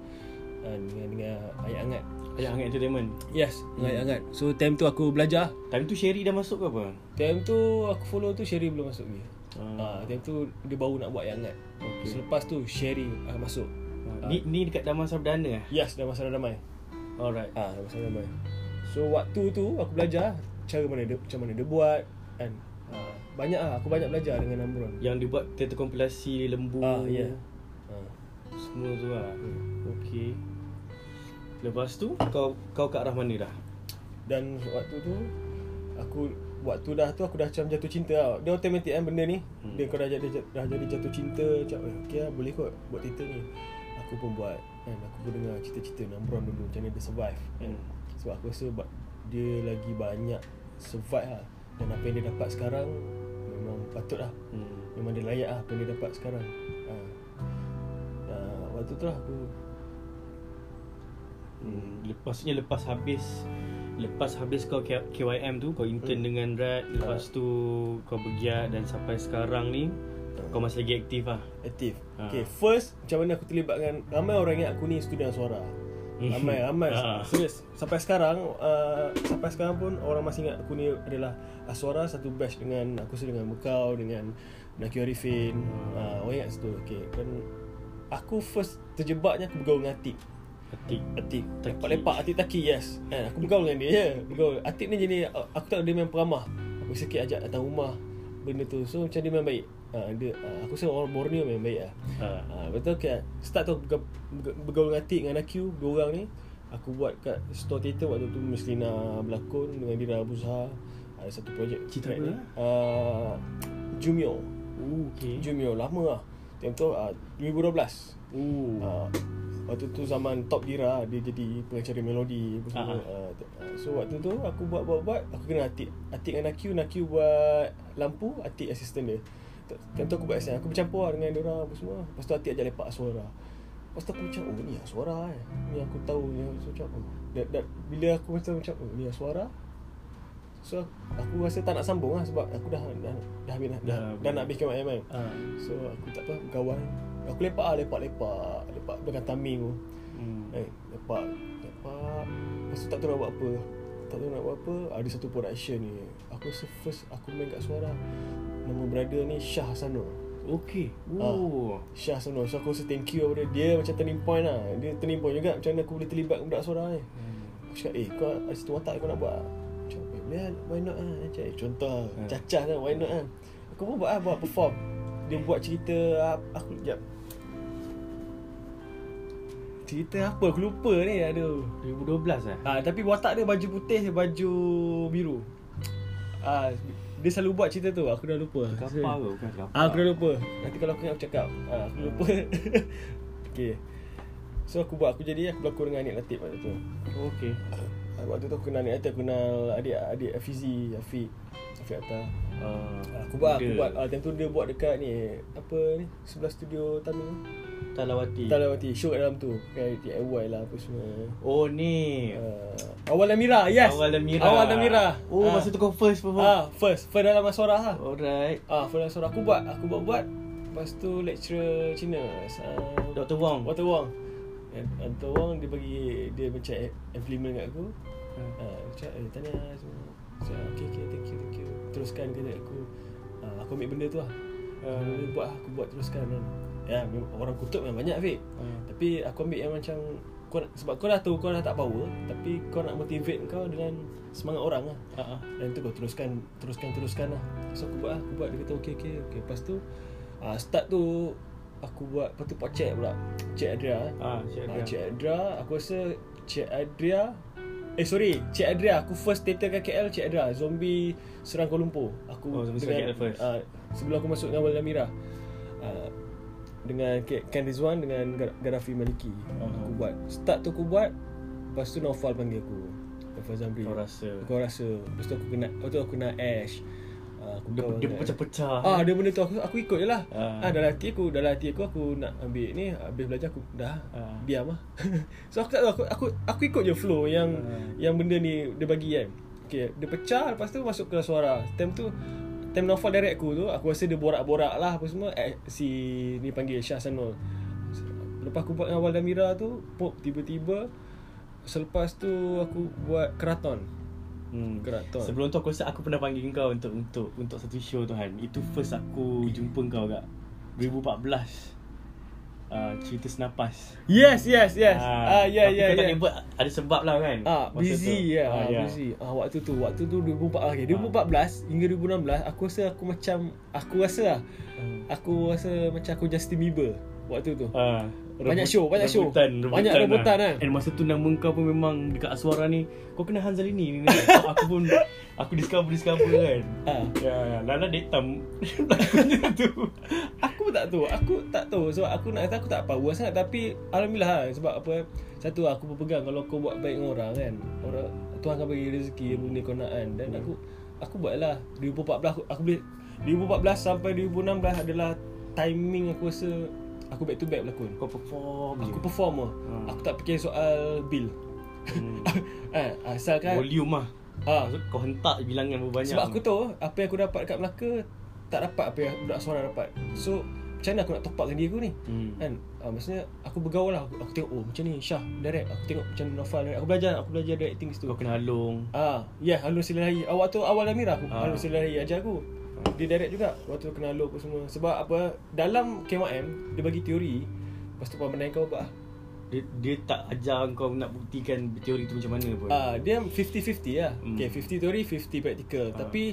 Speaker 2: uh, Dengan, dengan Ayat Hangat
Speaker 1: Ayah hangat entertainment.
Speaker 2: Yes Dengan Ayat Hangat So time tu aku belajar
Speaker 1: Time tu Sherry dah masuk ke apa?
Speaker 2: Time tu aku follow tu Sherry belum masuk lagi
Speaker 1: Ah.
Speaker 2: uh, Time tu dia baru nak buat Ayat Hangat
Speaker 1: Okay.
Speaker 2: Selepas tu Sherry uh, masuk
Speaker 1: Ni, ni dekat Daman Sabdana eh?
Speaker 2: Yes dah damai
Speaker 1: Alright.
Speaker 2: Ah, masa ramai. So waktu tu aku belajar cara mana dia macam mana dia buat kan. Ah, banyak ah aku banyak belajar dengan Amron.
Speaker 1: Yang dia buat teater kompilasi Lembu.
Speaker 2: Ah, ya. Ah.
Speaker 1: Semua tu lah.
Speaker 2: Hmm.
Speaker 1: Okay. Lepas tu kau kau kat arah mana dah?
Speaker 2: Dan waktu tu aku waktu dah tu aku dah macam jatuh cinta tau. Dia automatik kan benda ni.
Speaker 1: Hmm.
Speaker 2: Dia kau dah jadi dah jadi jatuh cinta macam eh, okey lah boleh kot buat teater ni. Aku pun buat kan aku pun dengar cerita-cerita Amron dulu macam mana dia survive kan.
Speaker 1: Hmm.
Speaker 2: Sebab aku rasa dia lagi banyak survive lah. Dan apa yang dia dapat sekarang memang patut lah.
Speaker 1: Hmm.
Speaker 2: Memang dia layak lah apa yang dia dapat sekarang ha. Waktu tu lah aku
Speaker 1: Hmm, lep- maksudnya lepas habis lepas habis kau KYM tu kau intern
Speaker 2: Hmm.
Speaker 1: dengan Red lepas tu kau bergiat dan sampai sekarang ni kau masih lagi aktif lah.
Speaker 2: aktif
Speaker 1: Ha.
Speaker 2: Okay first Macam mana aku terlibat dengan Ramai orang ingat aku ni student suara Ramai ramai
Speaker 1: Ha.
Speaker 2: Serius Sampai sekarang uh, Sampai sekarang pun Orang masih ingat aku ni adalah Aswara satu batch dengan Aku rasa dengan Mekau Dengan Naki Arifin
Speaker 1: Hmm.
Speaker 2: uh, Orang ingat situ okay. Dan Aku first terjebaknya Aku bergaul dengan Atik.
Speaker 1: Atik.
Speaker 2: Atik. Lepak-lepak Atik Taki yes. Kan, Aku bergaul dengan dia je bergaul. Atik ni jadi Aku tahu dia memang peramah. Aku sikit ajak datang rumah Benda tu. So macam dia memang baik. Ha, dia, ha, Aku rasa orang Borneo memang baik lah
Speaker 1: Ha.
Speaker 2: ha, Betul ke Start tu berga- berga- bergaul dengan Atik dengan Akiu Dua orang ni. Aku buat kat store theater Waktu tu Mislina berlakon Dengan Dira Abuzha Ada satu projek
Speaker 1: Cerita apa? Lah?
Speaker 2: Uh, Jumio.
Speaker 1: Oh, okay.
Speaker 2: Jumio lama lah Time tu uh, 2012
Speaker 1: Oh.
Speaker 2: uh, Waktu tu zaman Top Dira Dia jadi pengacara melodi apa semua.
Speaker 1: Ah,
Speaker 2: Uh, So waktu tu aku buat-buat-buat Aku kena Atik Atik dengan Nakiu. Nakiu buat lampu Atik assistant dia. Time tu aku buat SM Aku bercampur lah dengan diorang apa semua. Lepas tu Atik ajak lepak suara. Lepas tu aku macam Oh ni lah suara eh. Ni aku tahu ni. Aku macam oh. dan, dan, Bila aku macam macam Oh ni lah suara So aku rasa tak nak sambung lah Sebab aku dah Dah, dah, habis, dah, dah,
Speaker 1: Dah-
Speaker 2: dah nak habis KMM kan
Speaker 1: Ha.
Speaker 2: So aku tak apa Kawan Aku lepak lah Lepak-lepak Lepak. Dengan Taming tu.
Speaker 1: Hmm.
Speaker 2: Eh, lepak Lepak. Lepas tu tak tahu nak buat apa. Tak tahu nak buat apa. Ada satu production ni. Aku rasa first Aku main kat suara Nama brother ni Shah Hasanul.
Speaker 1: Okay.
Speaker 2: Ah.
Speaker 1: Oh.
Speaker 2: Syah Sono So aku rasa thank you kepada dia Macam turning point lah. Dia turning point juga Macam mana aku boleh terlibat budak suara ni. Aku cakap eh kau ada situ watak kau nak buat Eh lah why not Macam eh contoh lah
Speaker 1: Hmm.
Speaker 2: Cacah lah why not lah Aku pun buat lah buat perform Dia buat cerita ah, Aku sekejap Cerita apa aku lupa ni aduh
Speaker 1: 2012 lah.
Speaker 2: Ah, tapi watak dia baju putih, baju biru. Ah, dia selalu buat cerita tu. Aku dah lupa.
Speaker 1: Kapal ke bukan kapal.
Speaker 2: Ah, aku dah lupa. Nanti kalau aku ingat aku cakap. Ah, aku lupa. okay. So aku buat aku jadi aku berlakon dengan Anik Latif waktu tu.
Speaker 1: Okay.
Speaker 2: Ah, Waktu tu aku kenal Latif, aku kenal adik adik Afizi, Afiq, Afiq Atta.
Speaker 1: Uh,
Speaker 2: Ah, Aku buat, aku buat. Ah, time tu dia buat dekat ni apa ni sebelah studio Tamil.
Speaker 1: Talawati.
Speaker 2: Talawati show kat dalam tu. Kan DIY lah apa semua.
Speaker 1: Oh ni.
Speaker 2: Uh, awal Amira, yes.
Speaker 1: Awal Amira.
Speaker 2: Awal Amira.
Speaker 1: Oh
Speaker 2: Ah.
Speaker 1: masa tu kau first perform.
Speaker 2: Ah, first, first dalam Masora lah.
Speaker 1: Alright.
Speaker 2: Ah, first dalam Masora aku buat, aku buat buat. Lepas tu lecturer Cina, uh,
Speaker 1: Dr. Wong.
Speaker 2: Dr. Wong. Dr. Wong dia bagi dia macam implement kat aku.
Speaker 1: Hmm.
Speaker 2: Ah, macam eh tanya semua. So, okay, okay, thank you, thank you. Teruskan kerja aku. Ah, aku ambil benda tu lah. Uh, dia buat aku buat teruskan kan. Ya, orang kutub memang banyak Fik.
Speaker 1: Hmm.
Speaker 2: Tapi aku ambil yang macam kau nak, sebab kau dah tahu kau dah tak power tapi kau nak motivate kau dengan semangat orang lah.
Speaker 1: Ah, ah.
Speaker 2: Dan tu kau teruskan teruskan teruskan lah. So aku buat lah, aku buat dia kata okey okey okey. Lepas tu uh, start tu aku buat lepas tu Pak Cik pula. Cik Adria.
Speaker 1: Ah, Cik
Speaker 2: Ah,
Speaker 1: Adria.
Speaker 2: Cik Adria, aku rasa Cik Adria Eh sorry, Cik Adria Aku first theater kat KL Cik Adria. Zombie Serang Kuala Lumpur. Aku
Speaker 1: Oh, Zombie Serang KL first.
Speaker 2: ah, Sebelum aku masuk dengan Wala Mira uh, Dengan K- Ken Rizwan Dengan Gar- Garafi Maliki.
Speaker 1: Oh.
Speaker 2: Aku buat. Start tu aku buat Lepas tu Naufal panggil aku. Naufal Zamri
Speaker 1: Kau rasa.
Speaker 2: Kau rasa. Lepas tu aku kena Lepas tu aku kena Ash. Ah, aku
Speaker 1: Dia, dia pecah-pecah.
Speaker 2: Ah, dia benda tu aku aku ikut je lah.
Speaker 1: Ah.
Speaker 2: Ah. dalam hati aku, dalam hati aku aku nak ambil ni, habis belajar aku dah
Speaker 1: Ah.
Speaker 2: diam lah. so aku tak tahu aku aku aku ikut je flow yang
Speaker 1: Ah.
Speaker 2: yang benda ni dia bagi kan. Okay, dia pecah lepas tu masuk ke suara. Time tu time Naufal direct aku tu, aku rasa dia borak-borak lah apa semua eh, si ni panggil Syah Sanul. Lepas aku buat dengan Awal Damira tu, pop tiba-tiba selepas tu aku buat keraton.
Speaker 1: Hmm.
Speaker 2: Keraton.
Speaker 1: Sebelum tu aku rasa aku pernah panggil kau untuk untuk untuk satu show tu Han. Itu first aku jumpa kau kat 2014. Uh, cerita senapas.
Speaker 2: Yes, yes, yes. Ah, ya,
Speaker 1: tapi
Speaker 2: ya,
Speaker 1: kau tak
Speaker 2: ya.
Speaker 1: boleh buat ada sebab lah kan.
Speaker 2: Ah,
Speaker 1: masa
Speaker 2: busy
Speaker 1: tu.
Speaker 2: ya,
Speaker 1: Ah,
Speaker 2: ah,
Speaker 1: ya.
Speaker 2: busy. Ah, waktu tu, waktu tu 2014 okay. 2014 hingga 2016 aku rasa aku macam aku rasa lah.
Speaker 1: Hmm.
Speaker 2: Aku rasa macam aku Justin Bieber waktu tu. Banyak show, banyak show.
Speaker 1: rebutan,
Speaker 2: Banyak rebutan,
Speaker 1: lah.
Speaker 2: kan?
Speaker 1: And masa tu nama kau pun memang dekat Aswara ni Kau kena Hanzalini ni Aku pun Aku discover-discover kan
Speaker 2: Ah.
Speaker 1: Ya, ya. Lala Detam Lakonnya tu
Speaker 2: Aku pun tak tahu Aku tak tahu Sebab aku nak kata Aku tak power sangat Tapi Alhamdulillah lah Sebab apa Satu aku berpegang Kalau kau buat baik dengan orang kan Orang Tuhan akan bagi rezeki Benda kau nak kan Dan aku Aku buat lah 2014 aku, aku boleh 2014 sampai 2016 adalah Timing aku rasa Aku back to back berlakon
Speaker 1: Kau perform
Speaker 2: Aku
Speaker 1: je.
Speaker 2: perform lah
Speaker 1: Hmm.
Speaker 2: Aku tak fikir soal bill
Speaker 1: hmm.
Speaker 2: eh, Asalkan
Speaker 1: Volume lah
Speaker 2: ah,
Speaker 1: Maksud kau hentak bilangan berapa banyak
Speaker 2: Sebab aku tahu Apa yang aku dapat kat Melaka Tak dapat apa yang budak suara dapat So Macam mana aku nak top upkan diri aku ni
Speaker 1: hmm.
Speaker 2: Kan uh, Maksudnya Aku bergaul lah Aku, aku tengok Oh macam ni Syah direct Aku tengok macam Nofal direct Aku belajar Aku belajar directing situ
Speaker 1: Kau kena halung
Speaker 2: Ah, ya, yeah, Halus Silahi. Awak tu awal Amira aku.
Speaker 1: Ah.
Speaker 2: Halus Silahi ajar aku. Dia direct juga waktu tu kenal lo apa semua. Sebab apa dalam KMM dia bagi teori. Lepas tu pandai kau buat. ah.
Speaker 1: dia, dia tak ajar kau nak buktikan teori tu macam mana pun
Speaker 2: Ah, dia 50-50 lah.
Speaker 1: Hmm.
Speaker 2: Okay, 50 teori, 50 practical.
Speaker 1: Ah.
Speaker 2: Tapi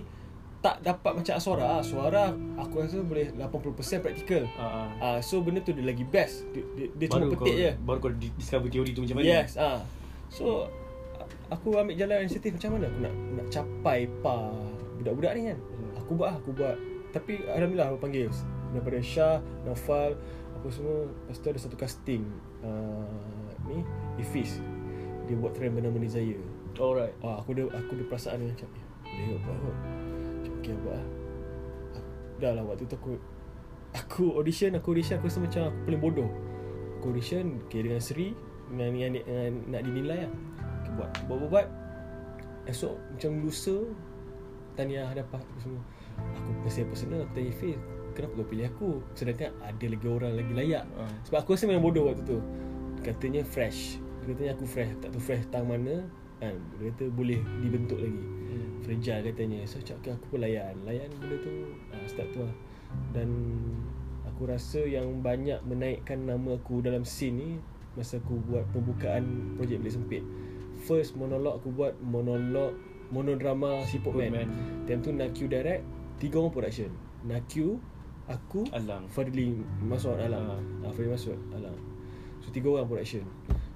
Speaker 2: tak dapat macam suara. Suara aku rasa boleh 80% practical.
Speaker 1: Ah, ah.
Speaker 2: Ah, so benda tu dia lagi best. Dia, dia, dia cuma petik
Speaker 1: kau,
Speaker 2: je.
Speaker 1: Baru kau di- discover teori tu macam mana
Speaker 2: Yes, ah. So aku ambil jalan inisiatif macam mana aku nak nak capai pa budak-budak ni kan. Aku buat lah, aku buat. Tapi alhamdulillah aku panggil daripada Syah, Naufal, apa semua. Lepas tu ada satu casting uh, ni Ifis. Dia buat trend bernama Nizaya.
Speaker 1: Alright
Speaker 2: Ah, aku ada aku ada perasaan dia macam eh, boleh buat kot. Macam okay buat lah. Aku, dah lah waktu tu aku aku audition, aku audition aku rasa macam aku paling bodoh. Aku audition okay, dengan Sri dengan, dengan, dengan nak dinilai lah. Okay, buat buat buat, buat. Esok macam lusa Tania dapat apa semua. Aku personal personal aku tanya Fiz, kenapa kau pilih aku? Sedangkan ada lagi orang lagi layak.
Speaker 1: Ah.
Speaker 2: Sebab aku rasa memang bodoh waktu tu Katanya fresh Dia katanya aku fresh Tak tahu fresh tang mana kan? Dia kata boleh dibentuk lagi
Speaker 1: Hmm.
Speaker 2: Fragile katanya So cakap okay, aku pun layan Layan benda tu ah, Start tu lah Dan aku rasa yang banyak menaikkan nama aku dalam scene ni masa aku buat pembukaan projek Bilik Sempit. First monolog aku buat monolog monodrama Siput Man.
Speaker 1: Man.
Speaker 2: Time tu Nakyu direct, tiga orang production. Nakyu, aku,
Speaker 1: Alang.
Speaker 2: Fadli Masud Alang.
Speaker 1: Ah.
Speaker 2: Ah, Fadli Masud Alang. So tiga orang production.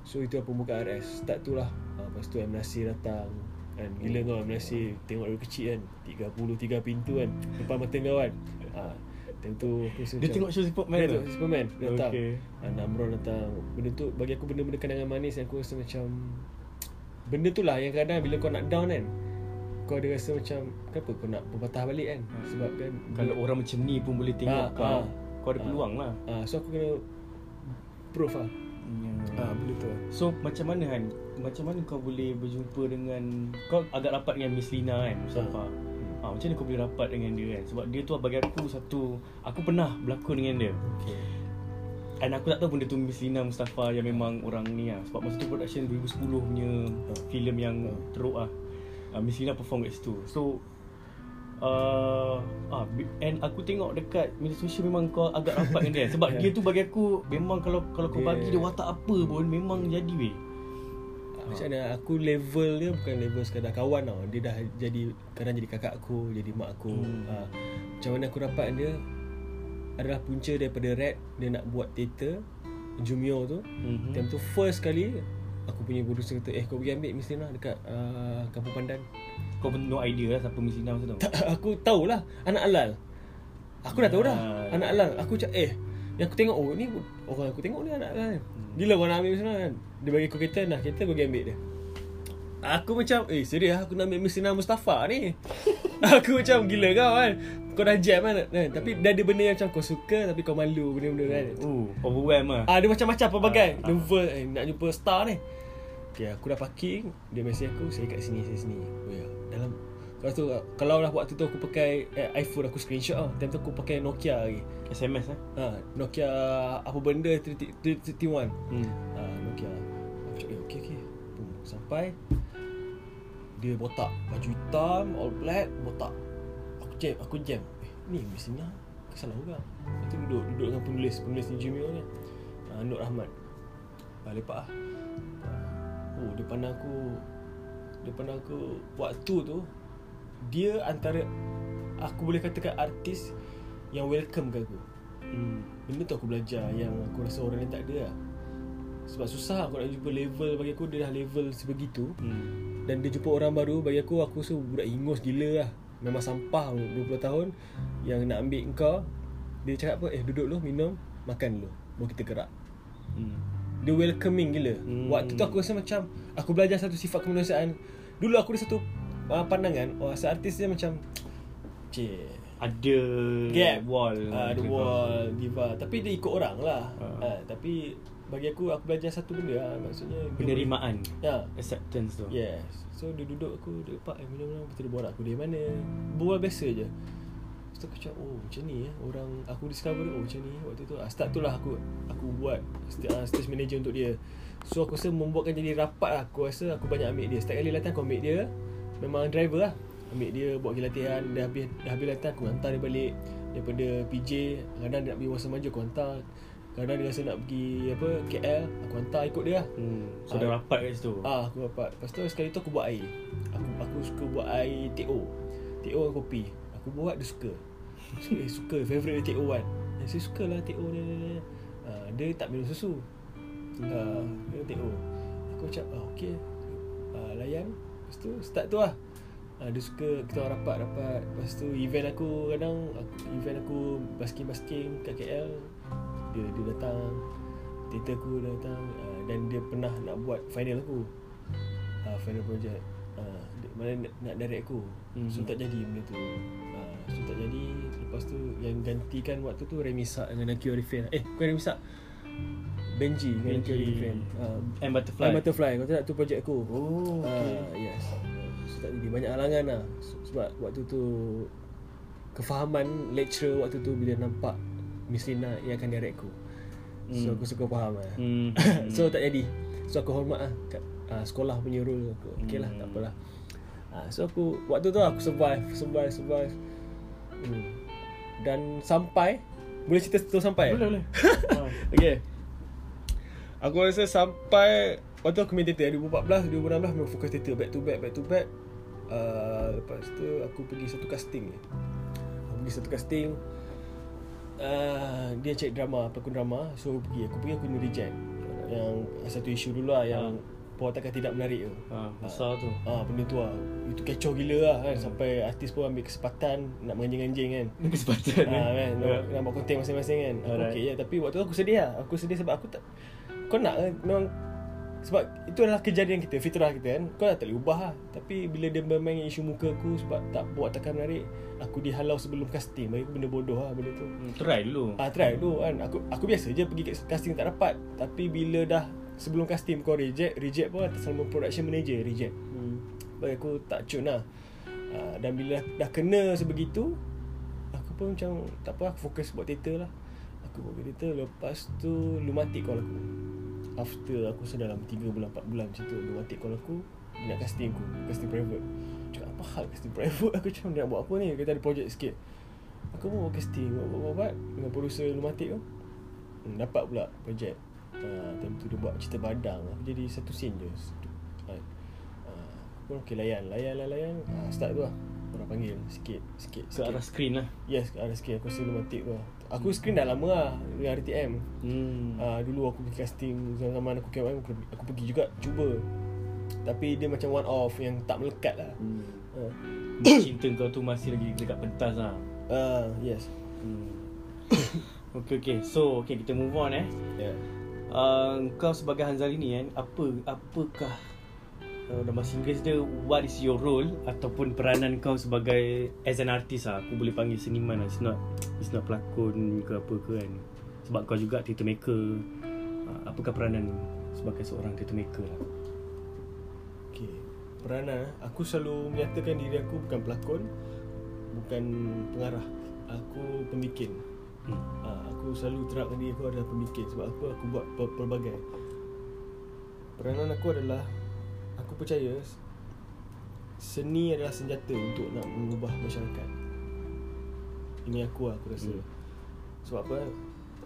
Speaker 2: So itu pembukaan RS. Start tu lah. Ah, lepas tu M Nasir datang. Kan gila kau M Nasir tengok dari kecil kan. 33 pintu kan. Depan mata kau kan. Ah, time tu aku rasa
Speaker 1: Dia
Speaker 2: macam-
Speaker 1: tengok show Superman
Speaker 2: Dia
Speaker 1: tu?
Speaker 2: tengok Superman datang.
Speaker 1: Okay.
Speaker 2: Ah, Namron datang. Benda tu bagi aku benda-benda kenangan manis yang aku rasa macam benda tu lah yang kadang bila kau nak down kan kau ada rasa macam kenapa kau nak berpatah balik kan sebab kan
Speaker 1: Kalau orang macam ni pun boleh tengok
Speaker 2: Ah,
Speaker 1: kau
Speaker 2: ah.
Speaker 1: Kau ada
Speaker 2: Ah.
Speaker 1: peluang lah
Speaker 2: ah, so aku kena proof lah
Speaker 1: Ya.
Speaker 2: ah, benda tu lah
Speaker 1: So macam mana kan Macam mana kau boleh berjumpa dengan Kau agak rapat dengan Miss Lina kan Mustafa
Speaker 2: Hmm.
Speaker 1: ah, Macam mana kau boleh rapat dengan dia kan Sebab dia tu bagi aku satu Aku pernah berlakon dengan dia
Speaker 2: okay.
Speaker 1: And aku tak tahu benda tu Miss Lina Mustafa Yang memang orang ni lah Sebab masa tu production 2010 punya
Speaker 2: Ah.
Speaker 1: filem yang
Speaker 2: Ah.
Speaker 1: teruk lah uh, Miss Lina perform kat situ. So uh, ah, And aku tengok dekat media sosial Memang kau agak rapat dengan dia. Sebab
Speaker 2: Ya.
Speaker 1: dia tu bagi aku Memang kalau kalau kau
Speaker 2: Dia-
Speaker 1: bagi dia watak apa pun Memang jadi weh.
Speaker 2: Ah, Macam mana? Aku level dia bukan level sekadar kawan tau. Dia dah jadi Kadang jadi kakak aku Jadi mak aku.
Speaker 1: Hmm.
Speaker 2: ah, Macam mana aku rapat dia Adalah punca daripada rap Dia nak buat teater Jumio tu.
Speaker 1: Mm-hmm.
Speaker 2: Time tu first kali Aku punya producer kata Eh kau pergi ambil Miss Lina Dekat uh, Kampung Pandan.
Speaker 1: Kau pun no idea lah Siapa Miss Lina masa tu?
Speaker 2: Tak, Aku tahulah Anak Alal. Aku dah tahu dah.
Speaker 1: Ah.
Speaker 2: Anak Alal. Aku cakap eh Yang aku tengok Oh ni Orang aku tengok ni anak Alal
Speaker 1: Hmm.
Speaker 2: Gila kau nak ambil Miss Lina kan. Dia bagi aku kereta Nah kereta kau pergi ambil dia. Aku macam Eh serius aku nak ambil Miss Lina Mustafa ni? Aku macam gila kau kan. Kau dah jam kan, kan? Tapi dah ada benda yang macam kau suka Tapi kau malu benda-benda kan.
Speaker 1: Oh, overwhelm lah.
Speaker 2: Ah, dia macam-macam pelbagai.
Speaker 1: Ah, ah.
Speaker 2: Nervous eh, nak jumpa star ni. Okay, aku dah parking. Dia mesej aku, saya kat sini, saya sini. Oh ya, dalam kalau tu kalau lah waktu tu aku pakai eh, iPhone aku screenshot ah. Time tu aku pakai Nokia lagi.
Speaker 1: SMS lah
Speaker 2: Ha, Nokia apa benda 30 31.
Speaker 1: hmm.
Speaker 2: Ha, Nokia. Aku cakap, eh, okey okey. Boom, sampai dia botak baju hitam all black botak aku jam aku jam eh ni mestinya salah juga lepas tu duduk duduk dengan penulis penulis ni Jimmy ni uh, Nur Ahmad ah, lepak lah Ah, oh dia pandang aku dia pandang aku waktu tu dia antara aku boleh katakan artis yang welcome ke aku
Speaker 1: Hmm.
Speaker 2: Benda tu aku belajar Yang aku rasa orang lain tak ada lah Sebab susah aku nak jumpa level Bagi aku dia dah level sebegitu
Speaker 1: Hmm.
Speaker 2: Dan dia jumpa orang baru Bagi aku aku rasa budak ingus gila lah Memang sampah 20 tahun Yang nak ambil kau Dia cakap apa Eh duduk dulu minum Makan dulu Baru kita gerak
Speaker 1: Hmm.
Speaker 2: Dia welcoming gila.
Speaker 1: Hmm.
Speaker 2: Waktu tu aku rasa macam Aku belajar satu sifat kemanusiaan. Dulu aku ada satu uh, pandangan Oh seartis dia macam Cik
Speaker 1: Ada
Speaker 2: Gap.
Speaker 1: wall
Speaker 2: uh,
Speaker 1: Macam
Speaker 2: wall Diva. Tapi dia ikut orang lah.
Speaker 1: Ah.
Speaker 2: uh. Tapi Bagi aku Aku belajar satu benda lah Maksudnya
Speaker 1: Penerimaan
Speaker 2: Ya.
Speaker 1: Acceptance tu.
Speaker 2: Yes. So dia duduk aku Dia lepak eh, Lepas tu dia borak aku Dari mana? Berbual biasa je Lepas tu aku cakap Oh macam ni eh Orang Aku discover Oh macam ni Waktu tu ah, Start tu lah aku Aku buat uh, Stage manager untuk dia So aku rasa Membuatkan jadi rapat lah Aku rasa aku banyak ambil dia Setiap kali latihan aku ambil dia Memang driver lah Ambil dia Buat latihan Dah habis, dah habis latihan Aku hantar dia balik Daripada PJ Kadang dia nak pergi Wasa Maju Aku hantar Kadang dia rasa nak pergi Apa KL Aku hantar ikut dia lah
Speaker 1: hmm. So
Speaker 2: Ah.
Speaker 1: dah rapat kat situ
Speaker 2: Ah, aku dapat. Lepas tu sekali tu aku buat air. Aku aku suka buat air TO. TO dengan kopi. Aku buat dia suka. Suka, eh, suka favorite dia TO kan. Eh, saya suka lah TO ni. ni, ni. Ah, dia tak minum susu. Ah, dia TO. Aku macam ah, okey. Ah, layan. Lepas tu start tu lah. Ah, dia suka kita orang rapat-rapat. Lepas tu event aku kadang aku, event aku basking-basking kat KL. Dia dia datang. Theater aku dia datang uh, Dan dia pernah nak buat final aku uh, Final project uh, dia- Mana nak, direct aku
Speaker 1: Mhm.
Speaker 2: So tak jadi benda tu So tak jadi Lepas tu yang gantikan waktu tu Remy Sak dengan Naki Arifin Eh bukan Remy Sak Benji dengan Naki. Arifin uh,
Speaker 1: And Butterfly.
Speaker 2: Fly Butterfly. Kau tak tu project aku?
Speaker 1: Oh okay.
Speaker 2: uh, Yes. So tak jadi. Banyak halangan lah. Sebab waktu tu Kefahaman lecturer waktu tu Bila nampak Miss Lina yang akan direct aku. So
Speaker 1: Hmm.
Speaker 2: aku suka faham lah.
Speaker 1: Hmm.
Speaker 2: So tak jadi. So aku hormat lah kat, uh, Sekolah punya rule aku. Okay lah
Speaker 1: Hmm.
Speaker 2: tak apalah. Uh, So aku Waktu tu aku survive Survive Survive hmm. Dan sampai Boleh cerita terus sampai?
Speaker 1: Boleh boleh.
Speaker 2: Okay. Aku rasa sampai Waktu aku main teater 2014, 2016 memang fokus teater Back to back, back to back. Uh, Lepas tu aku pergi satu casting. Aku pergi satu casting. Uh, Dia cek drama, pelakon drama. So aku pergi, aku pergi aku kena reject. Yang satu isu dulu lah Yang perwatakan tidak menarik tu.
Speaker 1: Ha, besar tu.
Speaker 2: Ah benda tu lah Itu kecoh gila lah kan. Sampai artis pun ambil kesempatan Nak menganjing-anjing kan.
Speaker 1: Kesempatan ni.
Speaker 2: Ah kan.
Speaker 1: Ya.
Speaker 2: nak, nak buat konten masing-masing kan. Aku
Speaker 1: Alright.
Speaker 2: okay je Tapi waktu tu aku sedih lah. Aku sedih sebab aku tak Kau nak kan Memang Sebab itu adalah kejadian kita Fitrah kita kan. Kau dah tak boleh ubah lah. Tapi bila dia bermain isu muka aku Sebab tak buat takkan menarik Aku dihalau sebelum casting. Bagi aku benda bodoh lah benda tu.
Speaker 1: Hmm, Try dulu.
Speaker 2: Ah try dulu kan. Aku aku biasa je pergi kat casting tak dapat. Tapi bila dah Sebelum casting kau reject Reject pun atas nama production manager reject.
Speaker 1: Hmm.
Speaker 2: bagi aku tak cun lah. Uh, Dan bila dah kena sebegitu Aku pun macam Tak apa aku fokus buat teater lah. Aku buat teater Lepas tu Lumatik call aku. After aku rasa dalam 3 bulan 4 bulan macam tu Lumatik call aku Dia nak casting aku Casting private. Cakap apa hal casting private? Aku macam nak buat apa ni? Kita ada projek sikit. Aku pun buat casting Buat buat buat, buat Dengan producer Lumatik tu. Hmm, Dapat pula projek uh, Time tu dia buat cerita badang Aku jadi satu scene je. Ah, Aku pun okay layan Layan layan layan uh, Start tu lah Orang panggil Sikit Sikit,
Speaker 1: Ke
Speaker 2: sikit.
Speaker 1: arah screen lah.
Speaker 2: Yes ke arah sikit Aku rasa lumatik tu lah Aku screen dah lama lah Dengan RTM
Speaker 1: Hmm.
Speaker 2: uh, Dulu aku pergi casting Zaman aku KM aku, aku pergi juga Cuba Tapi dia macam one off Yang tak melekat lah
Speaker 1: Hmm.
Speaker 2: uh,
Speaker 1: Cinta kau tu masih lagi dekat pentas lah.
Speaker 2: uh, Yes
Speaker 1: Hmm. okay okay. So okay kita move on eh.
Speaker 2: yeah.
Speaker 1: Uh, kau sebagai Hanzali ni kan apa apakah uh, dalam bahasa Inggeris dia what is your role ataupun peranan kau sebagai as an artist lah aku boleh panggil seniman lah. It's not it's not pelakon ke apa ke kan. Sebab kau juga theatre maker. Uh, apakah peranan sebagai seorang theatre maker lah?
Speaker 2: Okay Peranan eh. Aku selalu menyatakan diri aku bukan pelakon Bukan pengarah. Aku pembikin
Speaker 1: hmm.
Speaker 2: ha, Aku selalu terapkan diri aku adalah pembikin Sebab aku aku buat pel- pelbagai. Peranan aku adalah Aku percaya Seni adalah senjata untuk nak mengubah masyarakat. Ini aku lah aku rasa.
Speaker 1: Hmm.
Speaker 2: Sebab apa?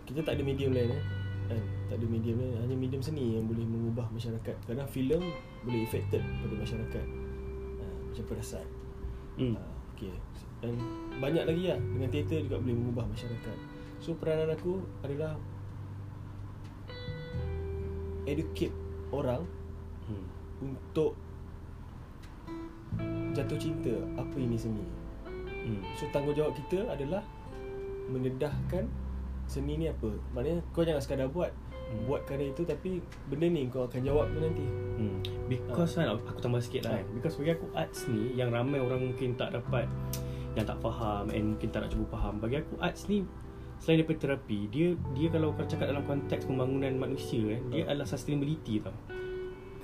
Speaker 2: Kita tak ada medium lain eh. Kan? Tak ada medium lain. Hanya medium seni yang boleh mengubah masyarakat. Kadang filem boleh affected pada masyarakat. Ha, Macam perasaan
Speaker 1: Hmm.
Speaker 2: Ah, okay. Dan banyak lagi lah. Dengan teater juga boleh mengubah masyarakat So peranan aku adalah Educate orang
Speaker 1: Hmm.
Speaker 2: Untuk Jatuh cinta Apa ini seni
Speaker 1: Hmm.
Speaker 2: So tanggungjawab kita adalah Mendedahkan Seni ni apa Maknanya kau jangan sekadar buat
Speaker 1: Hmm.
Speaker 2: Buat kerana itu Tapi benda ni kau akan jawab tu nanti
Speaker 1: Hmm. Because kan aku tambah sikit lah kan Because bagi aku arts ni Yang ramai orang mungkin tak dapat Yang tak faham And mungkin tak nak cuba faham Bagi aku arts ni Selain daripada terapi Dia dia kalau kau cakap dalam konteks Pembangunan manusia kan Dia
Speaker 2: Hmm.
Speaker 1: adalah sustainability tau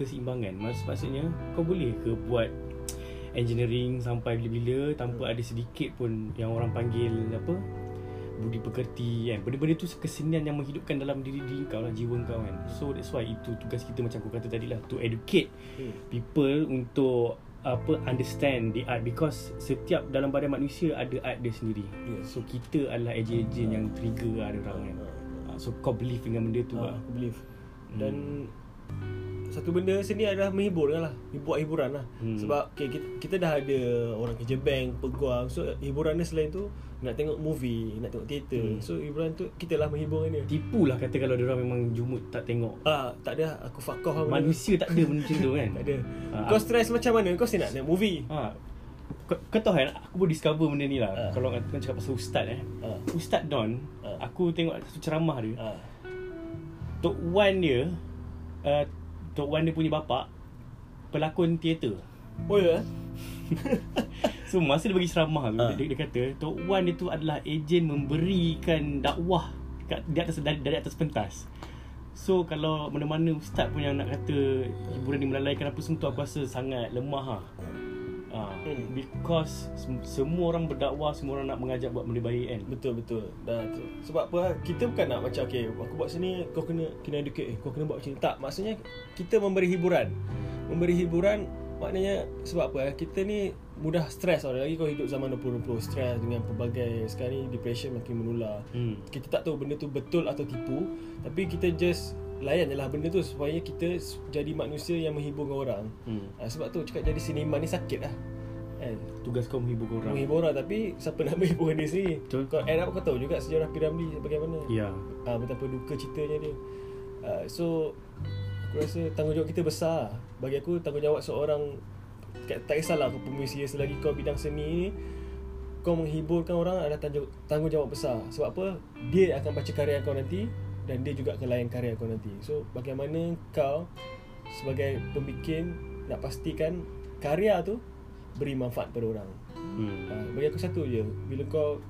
Speaker 1: Keseimbangan Maksud, Maksudnya Kau boleh ke buat Engineering Sampai bila-bila Tanpa ada sedikit pun Yang orang panggil Apa Budi pekerti kan Benda-benda tu kesenian yang menghidupkan dalam diri diri kau lah Jiwa kau kan So that's why itu tugas kita macam aku kata tadi lah To educate
Speaker 2: hmm.
Speaker 1: people untuk apa understand the art because setiap dalam badan manusia ada art dia sendiri.
Speaker 2: Yes.
Speaker 1: So kita adalah ejen-ejen yang trigger ada orang kan. Ah, So kau believe dengan benda tu
Speaker 2: ha,
Speaker 1: lah.
Speaker 2: Aku believe
Speaker 1: Hmm.
Speaker 2: Dan Satu benda seni adalah menghibur kan lah Buat hiburan lah
Speaker 1: Hmm.
Speaker 2: Sebab okay, kita, kita dah ada Orang kerja bank Peguam So hiburan dia selain tu Nak tengok movie Nak tengok teater
Speaker 1: Hmm.
Speaker 2: So hiburan tu Kita lah menghibur dia
Speaker 1: Tipu lah kata kalau orang memang jumut tak tengok.
Speaker 2: Ah, tak ada Aku fuck off lah.
Speaker 1: Manusia tak ada benda macam tu kan.
Speaker 2: Tak ada
Speaker 1: Ah,
Speaker 2: Kau stress macam mana Kau still nak tengok movie
Speaker 1: Ha. Kau, kau tahu kan aku baru discover benda ni lah.
Speaker 2: Ah.
Speaker 1: Kalau kan cakap pasal ustaz eh.
Speaker 2: Ah.
Speaker 1: Ustaz Don,
Speaker 2: Ah.
Speaker 1: aku tengok satu ceramah dia.
Speaker 2: ah.
Speaker 1: Tok Wan dia uh, Tok Wan dia punya bapak pelakon teater.
Speaker 2: Oh ya
Speaker 1: So masa dia bagi ceramah tu
Speaker 2: Ah.
Speaker 1: dia, dia kata Tok Wan dia tu adalah ejen memberikan dakwah kat, di atas dari, dari atas pentas. So kalau mana-mana ustaz pun yang nak kata hiburan ni melalaikan apa semua tu aku rasa sangat lemah. Ah,
Speaker 2: Hmm.
Speaker 1: because sem- semua orang berdakwah, semua orang nak mengajak buat benda baik kan.
Speaker 2: Betul betul. Dah tu. Sebab apa? Kita bukan nak macam okay, aku buat sini kau kena kena educate, eh, kau kena buat macam ni. Tak, maksudnya kita memberi hiburan. Memberi hiburan Maknanya sebab apa eh? Kita ni mudah stres tau Lagi kau hidup zaman 2020 Stres dengan pelbagai Sekarang ni depression makin menular
Speaker 1: Hmm.
Speaker 2: Kita tak tahu benda tu betul atau tipu Tapi kita just Layan je lah benda tu Supaya kita jadi manusia yang menghiburkan orang
Speaker 1: Hmm.
Speaker 2: ha, Sebab tu cakap jadi seniman ni sakit lah kan?
Speaker 1: Tugas kau menghibur orang.
Speaker 2: Menghibur orang Tapi siapa nak menghiburkan dia sendiri
Speaker 1: Betul.
Speaker 2: Kau end up kau tahu juga Sejarah Piramli bagaimana
Speaker 1: Ya.
Speaker 2: uh, Betapa duka ceritanya dia uh, So Aku rasa tanggungjawab kita besar. Bagi aku tanggungjawab seorang tak kisahlah kau pemuisi Selagi kau bidang seni ni Kau menghiburkan orang adalah tanggung, tanggungjawab besar. Sebab apa? Dia akan baca karya kau nanti Dan dia juga akan layan karya kau nanti. So bagaimana kau Sebagai pembikin Nak pastikan Karya tu Beri manfaat pada orang?
Speaker 1: Hmm.
Speaker 2: uh, Bagi aku satu je. Bila kau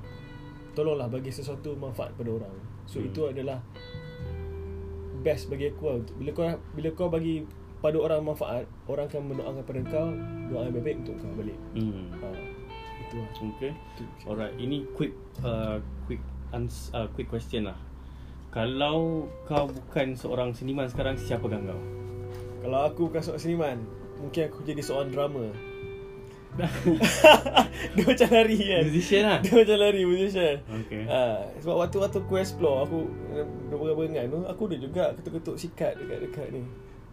Speaker 2: Tolonglah bagi sesuatu manfaat pada orang. So
Speaker 1: Hmm.
Speaker 2: itu adalah Best bagi aku lah Bila kau bila kau bagi pada orang manfaat Orang akan mendoakan pada kau Doa yang baik untuk kau balik
Speaker 1: Hmm.
Speaker 2: uh, Itu lah
Speaker 1: Okay.
Speaker 2: Itu.
Speaker 1: Alright, ini quick uh, quick ans uh, quick question lah. Kalau kau bukan seorang seniman sekarang, siapakah kau?
Speaker 2: Kalau aku bukan seorang seniman Mungkin aku jadi seorang drama Dia macam lari kan
Speaker 1: Musician lah.
Speaker 2: Dia macam lari musician
Speaker 1: Okay.
Speaker 2: Ah, sebab waktu-waktu aku explore aku dah berengan tu aku ada juga ketuk-ketuk sikat dekat-dekat ni.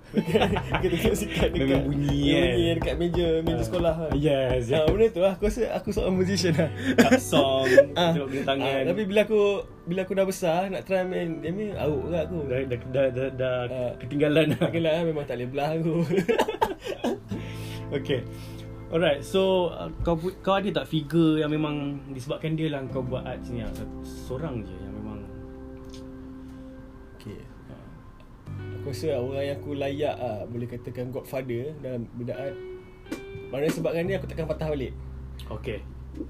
Speaker 2: ketuk-ketuk sikat dekat
Speaker 1: Memang bunyi kan?
Speaker 2: bunyi dekat meja meja
Speaker 1: Ah.
Speaker 2: sekolah kan.
Speaker 1: Yes.
Speaker 2: Ah, benda tu lah aku rasa aku seorang musician lah.
Speaker 1: Cut song, benda tangan.
Speaker 2: ah, tapi bila aku bila aku dah besar nak try main game ni auk kat aku.
Speaker 1: dah dah dah, dah, dah
Speaker 2: Ah.
Speaker 1: ketinggalan lah.
Speaker 2: Kira lah memang tak boleh belah aku.
Speaker 1: Okay. Alright, so uh, kau kau ada tak figure yang memang disebabkan dia lah kau buat art sini lah? Seorang je yang memang
Speaker 2: okay.
Speaker 1: uh,
Speaker 2: Aku rasa orang yang aku layak ah boleh katakan godfather dalam bidang art. Mana sebabkan ni aku takkan patah balik.
Speaker 1: Okay.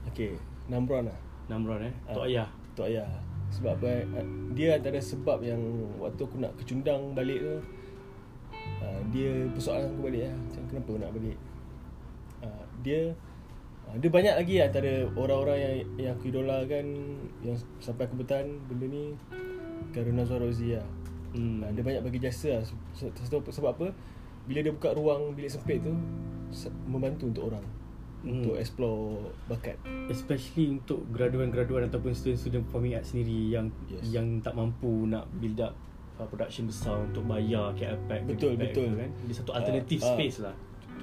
Speaker 2: Okay, Namron lah.
Speaker 1: Namron eh.
Speaker 2: Ah.
Speaker 1: Tok Ayah.
Speaker 2: Tok Ayah Sebab eh, Dia antara sebab yang Waktu aku nak kecundang balik tu uh, Dia persoalan aku balik lah Macam kenapa nak balik uh, Dia uh, Dia banyak lagi antara orang-orang yang Yang aku idolakan Yang sampai aku bertahan benda ni Karuna Zorozi lah
Speaker 1: Hmm.
Speaker 2: uh, Dia banyak bagi jasa lah Se- se- Sebab apa Bila dia buka ruang bilik sempit tu Membantu untuk orang
Speaker 1: Hmm.
Speaker 2: Untuk explore bakat
Speaker 1: Especially untuk graduan-graduan ataupun student-student performing art sendiri yang
Speaker 2: Yes.
Speaker 1: yang tak mampu nak build up uh, production besar untuk bayar KL Pack
Speaker 2: Betul, betul.
Speaker 1: tu kan. Dia satu alternative
Speaker 2: Ah, ah.
Speaker 1: space lah.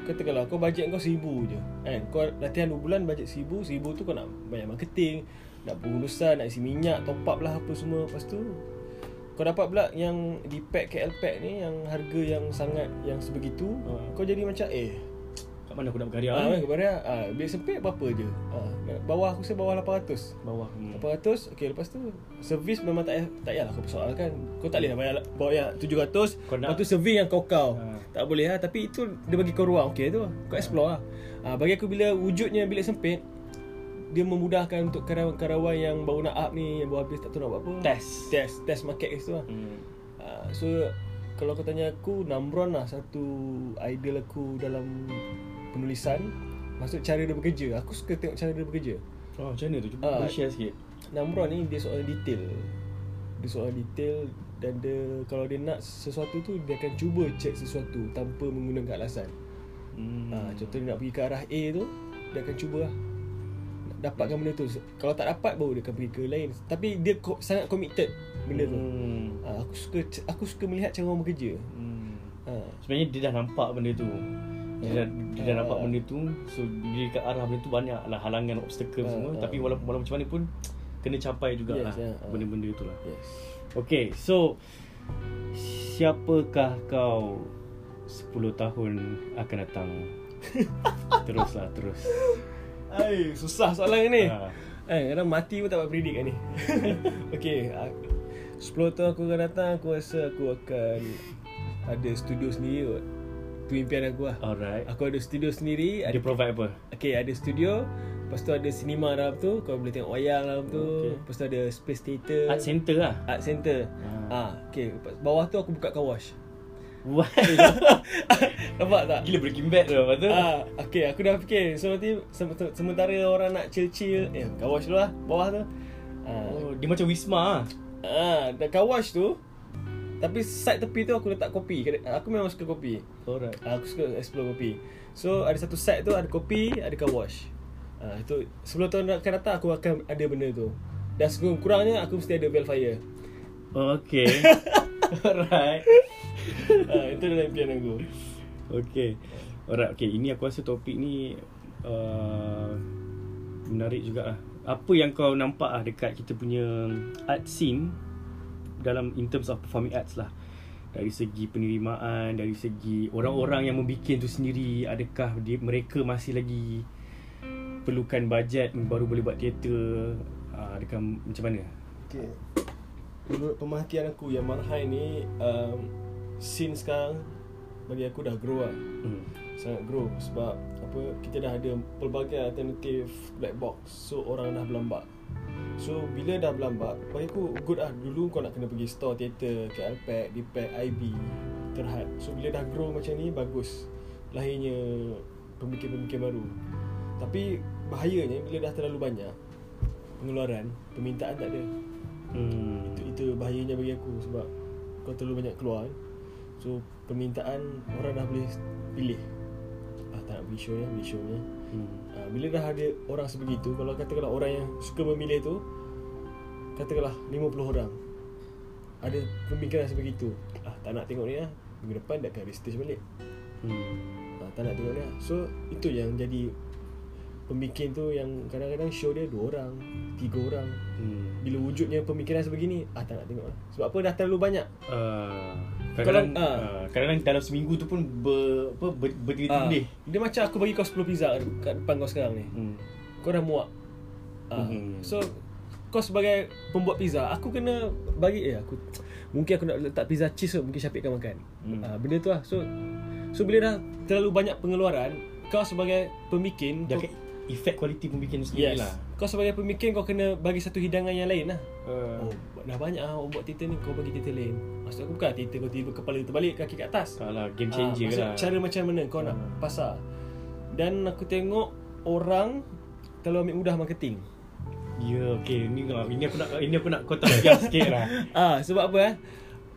Speaker 2: Katakanlah kau bajet kau seribu je kan? Kau latihan 2 bulan bajet seribu Seribu tu kau nak bayar marketing Nak pengurusan, nak isi minyak, top up lah apa semua Lepas tu Kau dapat pula yang di pack KL pack ni Yang harga yang sangat yang sebegitu
Speaker 1: Ah.
Speaker 2: Kau jadi macam eh
Speaker 1: Kat mana aku nak berkarya?
Speaker 2: Ah,
Speaker 1: ni?
Speaker 2: kepada ah, bilik sempit berapa je ah, Bawah aku rasa bawah 800
Speaker 1: Bawah. Hmm.
Speaker 2: 800 Okay lepas tu Servis memang tak Tak payahlah kau persoalkan Kau tak boleh lah bayar Bawa yang 700
Speaker 1: Kau nak-
Speaker 2: Lepas tu servis yang kau-kau
Speaker 1: Ha.
Speaker 2: Tak boleh lah Tapi itu Dia bagi kau ruang Okay tu Kau explore lah ha, Bagi aku bila wujudnya bilik sempit Dia memudahkan untuk karyawan-karyawan yang baru nak up ni Yang baru habis tak tahu nak buat apa
Speaker 1: Test.
Speaker 2: Test Test market kat situ lah
Speaker 1: Hmm.
Speaker 2: ha, So Kalau kau tanya aku Namron lah satu idol aku dalam penulisan Maksud cara dia bekerja Aku suka tengok cara dia bekerja
Speaker 1: Oh, macam mana tu? Cuba uh, share sikit.
Speaker 2: Namron ni dia soal detail Dia soal detail Dan dia Kalau dia nak sesuatu tu Dia akan cuba check sesuatu Tanpa menggunakan alasan
Speaker 1: Hmm.
Speaker 2: ha, Contoh dia nak pergi ke arah A tu Dia akan cuba lah Dapatkan benda tu Kalau tak dapat baru dia akan pergi ke lain Tapi dia ko- sangat committed Benda tu
Speaker 1: Hmm.
Speaker 2: ha, Aku suka Aku suka melihat cara orang bekerja
Speaker 1: Hmm.
Speaker 2: ha,
Speaker 1: Sebenarnya dia dah nampak benda tu Dia dah, dia dah
Speaker 2: Ah.
Speaker 1: nampak benda tu So bila kat arah benda tu banyak lah halangan, obstacle
Speaker 2: Ah,
Speaker 1: semua
Speaker 2: ah.
Speaker 1: Tapi walaupun, walaupun macam mana pun Kena capai jugalah
Speaker 2: Yes, yeah, ah.
Speaker 1: benda-benda tu lah
Speaker 2: Yes
Speaker 1: Okay, so Siapakah kau 10 tahun akan datang? Teruslah, terus
Speaker 2: Ay, susah soalan ni.
Speaker 1: Ha.
Speaker 2: Eh, kadang mati pun tak dapat predict kan ni. okay, ah, 10 tahun aku akan datang, aku rasa aku akan ada studio sendiri kot. Tu impian aku lah.
Speaker 1: Alright
Speaker 2: Aku ada studio sendiri, ada
Speaker 1: Dia provide apa?
Speaker 2: Okay, ada studio Lepas tu ada cinema dalam tu Kau boleh tengok wayang dalam tu
Speaker 1: Okay.
Speaker 2: Lepas tu ada space theater
Speaker 1: Art center lah
Speaker 2: Art center
Speaker 1: Ah.
Speaker 2: ah. Okay, lepas- bawah tu aku buka car wash
Speaker 1: What?
Speaker 2: Nampak tak?
Speaker 1: Gila Breaking Bad tu Lepas tu
Speaker 2: Ah, okay, aku dah fikir So nanti sem- sementara orang nak chill-chill Eh, car wash dulu lah Bawah tu ah.
Speaker 1: oh, Dia macam Wisma lah
Speaker 2: ah, Dan car wash tu Tapi side tepi tu aku letak kopi Aku memang suka kopi
Speaker 1: Alright
Speaker 2: Ah, Aku suka explore kopi So ada satu set tu ada kopi, ada car wash. Ah itu sebelum tahun akan datang aku akan ada benda tu. Dan sekurang-kurangnya aku mesti ada Velfire.
Speaker 1: Oh, okay. Alright.
Speaker 2: ah itu dalam impian aku.
Speaker 1: Okay. Alright, okay. Ini aku rasa topik ni uh, menarik juga lah. Apa yang kau nampak lah dekat kita punya art scene dalam in terms of performing arts lah. Dari segi penerimaan, dari segi orang-orang yang membuat tu sendiri, adakah dia, mereka masih lagi perlukan bajet baru boleh buat teater? Uh, adakah macam mana?
Speaker 2: Okay. Menurut pemerhatian aku yang Marhai ni um, scene sekarang bagi aku dah grow lah.
Speaker 1: Hmm.
Speaker 2: Sangat grow sebab apa kita dah ada pelbagai alternatif black box. So orang dah berlambak. So bila dah berlambak Bagi aku good lah. Dulu kau nak kena pergi store Theater KLPAC Dipac IB Terhad. So bila dah grow macam ni Bagus. Lahirnya Pemikir-pemikir baru. Tapi Bahayanya Bila dah terlalu banyak Pengeluaran Permintaan tak ada.
Speaker 1: Hmm.
Speaker 2: Itu itu bahayanya bagi aku Sebab Kau terlalu banyak keluar. So Permintaan Orang dah boleh Pilih. Ah, Tak nak pergi show ya Pergi show ya
Speaker 1: Hmm.
Speaker 2: Ha, bila dah ada orang sebegitu Kalau katakanlah orang yang suka memilih tu Katakanlah 50 orang Ada pemikiran sebegitu ah, Tak nak tengok ni lah Minggu depan dah akan restage balik.
Speaker 1: Hmm.
Speaker 2: ah, Tak nak tengok ni lah So itu yang jadi Pembikin tu yang kadang-kadang show dia dua orang Tiga orang.
Speaker 1: Hmm.
Speaker 2: Bila wujudnya pemikiran sebegini ah, Tak nak tengok lah. Sebab apa? Dah terlalu banyak.
Speaker 1: Uh, kadang-kadang,
Speaker 2: Kalau- ah.
Speaker 1: uh, kadang-kadang dalam seminggu tu pun ber, apa, ber,
Speaker 2: Ah,
Speaker 1: berdiri-tindih.
Speaker 2: Dia macam aku bagi kau 10 pizza kat depan kau sekarang ni
Speaker 1: Hmm.
Speaker 2: Kau dah muak uh,
Speaker 1: Mhm.
Speaker 2: So Kau sebagai pembuat pizza Aku kena bagi eh aku Mungkin aku nak letak pizza cheese tu Mungkin Syafiq akan makan
Speaker 1: Hmm.
Speaker 2: uh, Benda tu lah So So bila dah terlalu banyak pengeluaran Kau sebagai pemikin kau,
Speaker 1: efek kualiti pembikin tu sendiri
Speaker 2: Yes
Speaker 1: lah.
Speaker 2: Kau sebagai pemikin Kau kena bagi satu hidangan yang lain lah
Speaker 1: Uh,
Speaker 2: Oh dah banyak lah Orang buat teater ni Kau bagi teater lain Maksud aku bukan teater Kau tiba kepala terbalik Kaki kat atas
Speaker 1: Alah, game
Speaker 2: Ah,
Speaker 1: changer
Speaker 2: maksud
Speaker 1: lah.
Speaker 2: Cara macam mana kau nak
Speaker 1: Hmm.
Speaker 2: pasar Dan aku tengok Orang Terlalu ambil mudah marketing
Speaker 1: Ya, okay. Ini, ini aku nak ini aku nak kau tak sikit lah.
Speaker 2: Ah sebab apa eh?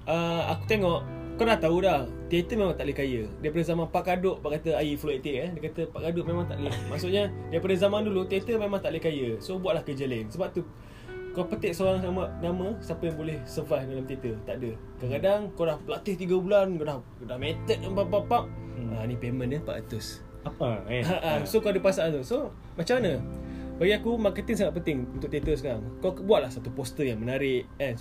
Speaker 2: Uh, aku tengok kau dah tahu dah Teater memang tak boleh kaya. Daripada zaman Pak Kaduk Pak kata air flow etik eh. Dia kata Pak Kaduk memang tak boleh. Maksudnya Daripada zaman dulu Teater memang tak boleh kaya. So buatlah kerja lain. Sebab tu Kau petik seorang nama, nama Siapa yang boleh survive dalam teater? Tak ada. Kadang-kadang Kau dah berlatih 3 bulan Kau dah, kau dah method Pap-pap-pap.
Speaker 1: Hmm.
Speaker 2: ah, Ni payment dia 400
Speaker 1: Apa? Eh?
Speaker 2: Ha, ha, so kau ada pasal tu. So macam mana Bagi aku marketing sangat penting Untuk teater sekarang. Kau buatlah satu poster yang menarik kan?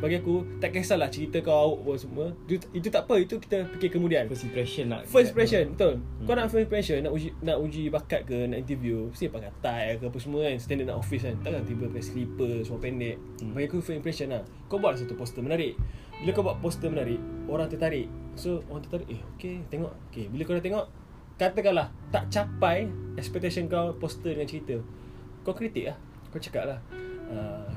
Speaker 2: Bagi aku Tak kisahlah cerita kau apa semua. Itu, itu tak apa Itu kita fikir kemudian.
Speaker 1: First impression nak.
Speaker 2: First impression Betul. Kau nak first impression Nak uji nak uji bakat ke Nak interview Mesti pakai tie ke apa semua kan Standard nak office kan. Takkan tiba pakai slipper Semua pendek.
Speaker 1: Hmm.
Speaker 2: Bagi aku first impression lah. Kau buat satu poster menarik. Bila kau buat poster menarik Orang tertarik. So orang tertarik Eh okay tengok. Okay bila kau dah tengok Katakanlah Tak capai Expectation kau Poster dengan cerita Kau kritik lah Kau cakap lah uh,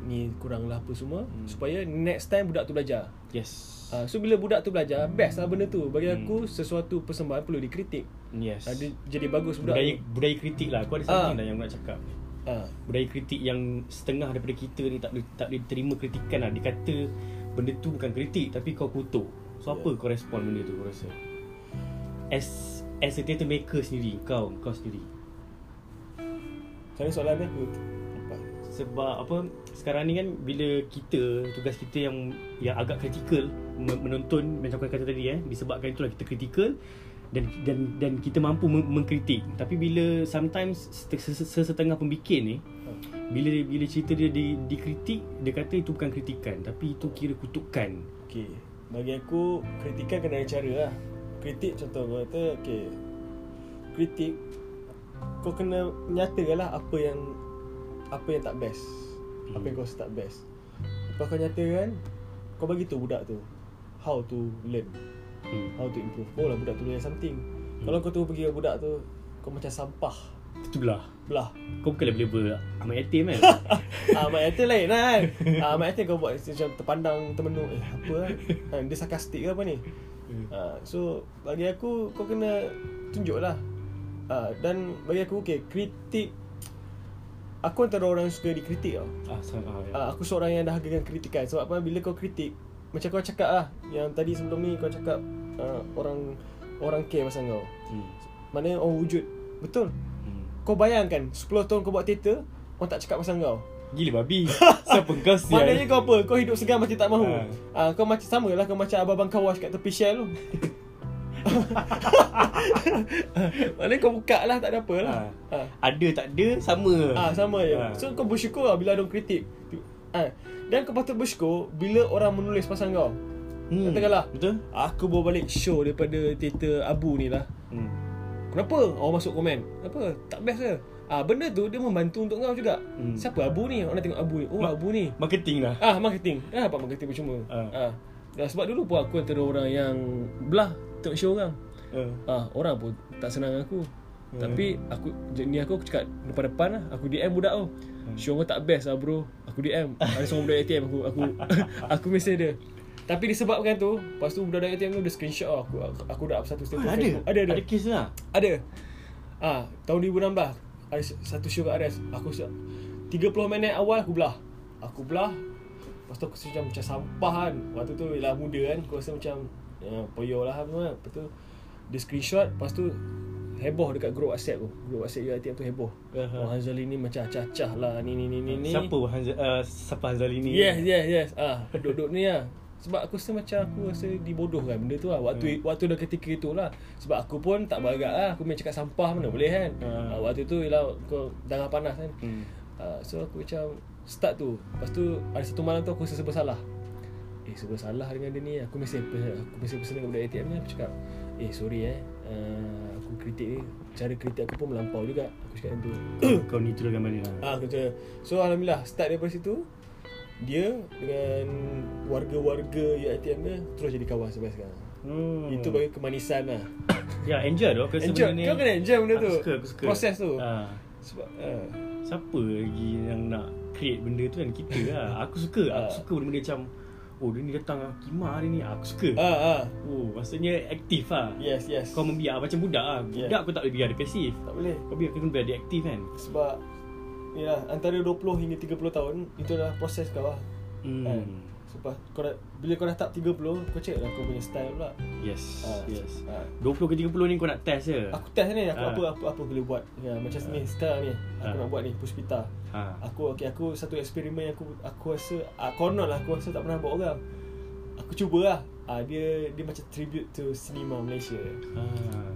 Speaker 2: Ni kurang lah apa semua
Speaker 1: Hmm.
Speaker 2: Supaya next time budak tu belajar
Speaker 1: Yes.
Speaker 2: Uh, so bila budak tu belajar Best lah benda tu Bagi
Speaker 1: Hmm.
Speaker 2: aku Sesuatu persembahan perlu dikritik
Speaker 1: Yes.
Speaker 2: uh, Jadi bagus budak
Speaker 1: budaya
Speaker 2: tu
Speaker 1: budaya kritik lah. Kau ada something lah yang aku nak cakap.
Speaker 2: uh,
Speaker 1: Budaya kritik yang setengah daripada kita ni tak boleh tak boleh terima kritikan lah. Dia kata benda tu bukan kritik tapi kau kutuk. So apa
Speaker 2: Yeah.
Speaker 1: kau respon benda tu kau rasa? As as a theatre maker sendiri, kau kau sendiri.
Speaker 2: Mana soalan Apa?
Speaker 1: Sebab apa sekarang ni kan bila kita tugas kita yang yang agak kritikal men- menonton macam kau kata tadi eh disebabkan itulah kita kritikal dan dan dan kita mampu meng- mengkritik. Tapi bila sometimes set- set- sesetengah pembikin ni bila bila cerita dia di, dikritik dia kata itu bukan kritikan tapi itu kira kutukan.
Speaker 2: Okay Bagi aku Kritikan kena ada cara lah Kritik contoh kau kata Okay Kritik Kau kena nyatakan lah Apa yang Apa yang tak best Apa yang kau rasa tak best. Lepas kau nyatakan Kau bagi tu budak tu How to learn
Speaker 1: hmm.
Speaker 2: How to improve. Oh lah budak tu learn something. Kalau kau tu pergi ke budak tu Kau macam sampah.
Speaker 1: Itulah
Speaker 2: Belah.
Speaker 1: Kau bukan level-level amat yatim kan?
Speaker 2: Ah, Mak Yatim lain kan? Mak Yatim kau buat macam terpandang termenung. Eh apa lah? Ah, Dia sarkastik ke apa ni ah, So bagi aku kau kena tunjuk lah ah, Dan bagi aku okay kritik Aku antara orang yang suka dikritik tau
Speaker 1: ah, sama, ya.
Speaker 2: ah, Aku seorang yang dahagakan kritikan Sebab apa bila kau kritik Macam kau cakap lah Yang tadi sebelum ni kau cakap ah, Orang orang care pasal kau.
Speaker 1: Hmm.
Speaker 2: Maknanya orang wujud. Betul.
Speaker 1: Hmm.
Speaker 2: Kau bayangkan 10 tahun kau buat teater, orang tak cakap pasal kau.
Speaker 1: Gila babi. Siapa kau sial?
Speaker 2: Maknanya kau apa? Kau hidup segan macam tak mahu.
Speaker 1: Ha.
Speaker 2: Ah, kau macam sama lah kau macam abang kawash kat tepi Shell tu. Maknanya kau buka lah tak ada apa lah. Ha.
Speaker 1: Ada tak ada sama.
Speaker 2: Ah sama je.
Speaker 1: Ha.
Speaker 2: So kau bersyukur lah bila ada orang kritik. Ah. Dan kau patut bersyukur bila orang menulis pasal kau.
Speaker 1: Hmm.
Speaker 2: Katakanlah.
Speaker 1: Betul?
Speaker 2: Aku bawa balik show daripada teater Abu ni lah.
Speaker 1: Hmm.
Speaker 2: Kenapa? Orang masuk komen. Kenapa? Tak best ke? Ah benda tu dia membantu untuk kau juga.
Speaker 1: Hmm.
Speaker 2: Siapa Abu ni? Orang nak tengok Abu ni. Oh
Speaker 1: Ma-
Speaker 2: Abu ni.
Speaker 1: Marketing lah.
Speaker 2: Ah marketing. Dah dapat marketing percuma.
Speaker 1: Ah.
Speaker 2: Ah. Dan sebab dulu pun aku antara orang yang belah tengok show orang.
Speaker 1: Uh.
Speaker 2: Ah orang pun tak senang aku.
Speaker 1: Hmm.
Speaker 2: Tapi aku ni aku aku cakap depan-depan lah. Aku DM budak tu.
Speaker 1: Hmm.
Speaker 2: Show kau tak best lah bro. Aku DM. Ada seorang budak ATM aku aku aku mesej dia. Tapi disebabkan tu, lepas tu budak ATM tu dia screenshot oh, aku aku, aku dah up satu status
Speaker 1: Ah, ada?
Speaker 2: Facebook. Ada ada.
Speaker 1: Ada kes lah.
Speaker 2: Ada. Ah, tahun 2016 ada satu show kat Ares. Aku se- 30 minit awal aku belah. Aku belah. Lepas tu aku rasa macam, macam sampah kan. Waktu tu ialah muda kan. Aku rasa macam ya, poyo lah apa kan. Lepas tu dia screenshot. Lepas tu heboh dekat grup WhatsApp tu. Grup WhatsApp UiTM tu heboh.
Speaker 1: Aha.
Speaker 2: Oh Hanzali ni macam acah-acah lah. Ni ni ni ni ni.
Speaker 1: Siapa Hanza, uh, siapa Hanzali ni?
Speaker 2: Yes, yes, yes. Ah, duduk ni lah. Sebab aku rasa macam aku rasa dibodohkan benda tu lah. Waktu hmm. waktu dah ketika itu lah. Sebab aku pun tak beragak lah. Aku main cakap sampah mana boleh kan.
Speaker 1: Hmm.
Speaker 2: Ah, waktu tu ialah kau darah panas kan.
Speaker 1: Hmm.
Speaker 2: Ah, so aku macam start tu. Lepas tu ada satu malam tu aku rasa serba salah. Eh serba salah dengan dia ni. Aku mesti aku mesti pesan dengan budak ATM ni. Aku cakap, eh sorry eh. Uh, aku kritik ni. Cara kritik aku pun melampau juga. Aku cakap macam tu.
Speaker 1: Kau ni turunkan mana lah.
Speaker 2: Ah, betul. So alhamdulillah start daripada situ dia dengan warga-warga UiTM dia terus jadi kawan sampai sekarang.
Speaker 1: Hmm.
Speaker 2: Itu bagi kemanisan lah.
Speaker 1: Ya, enjoy tu. Aku
Speaker 2: Enjoy. Kau kena enjoy benda
Speaker 1: Aku
Speaker 2: tu.
Speaker 1: suka, aku suka.
Speaker 2: Proses tu.
Speaker 1: Ha.
Speaker 2: Sebab uh,
Speaker 1: Siapa lagi yang nak create benda tu kan kita lah. Aku suka. Aku
Speaker 2: Ah.
Speaker 1: suka benda-benda macam Oh dia ni datang ah, Kimah hari ni Aku suka
Speaker 2: ah ah.
Speaker 1: Oh maksudnya aktif lah
Speaker 2: Yes, yes.
Speaker 1: Kau membiar macam budak lah
Speaker 2: Yeah.
Speaker 1: Budak aku tak boleh biar dia pasif
Speaker 2: tak boleh.
Speaker 1: Kau biar kau biar dia aktif kan
Speaker 2: Sebab Yalah, antara 20 hingga 30 tahun Itu adalah proses kau lah
Speaker 1: hmm.
Speaker 2: Kan? Sebab kau dah, Bila kau dah tak 30 Kau check lah kau punya style pula
Speaker 1: Yes
Speaker 2: Ah,
Speaker 1: Yes
Speaker 2: ah.
Speaker 1: 20 ke 30 ni kau nak test je
Speaker 2: Aku test ni Aku
Speaker 1: Ah.
Speaker 2: apa, apa apa boleh buat ya, Macam ni sekarang ni Aku
Speaker 1: Ah.
Speaker 2: nak buat ni Puspita
Speaker 1: ha.
Speaker 2: Aku okay, aku satu eksperimen yang aku aku rasa ah, konon lah aku rasa tak pernah buat orang. Aku cuba lah. Ah, dia dia macam tribute to cinema Malaysia.
Speaker 1: ha.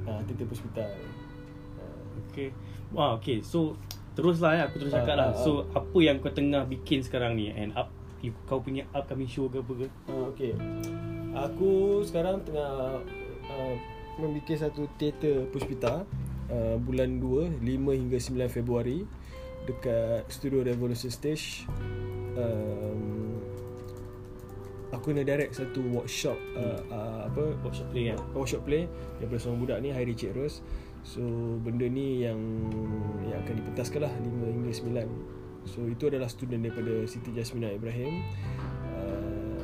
Speaker 2: Ah, Tita Puspita. Ah,
Speaker 1: Okay Wah okay So Teruslah ya Aku terus
Speaker 2: Ah,
Speaker 1: cakap lah
Speaker 2: ah,
Speaker 1: So apa yang kau tengah bikin sekarang ni And up you, Kau punya upcoming show ke apa ke
Speaker 2: ah, okay. Aku sekarang tengah uh, membuat satu teater Puspita uh, bulan 2 5 hingga 9 Februari dekat Studio Revolution Stage. Um, aku nak direct satu workshop uh, uh, apa
Speaker 1: Workshop play kan
Speaker 2: workshop play daripada seorang budak ni Hairi Cik Ros. So benda ni yang yang akan dipentaskan lah 5 hingga 9. So itu adalah student daripada Siti Jasmina Ibrahim. Uh,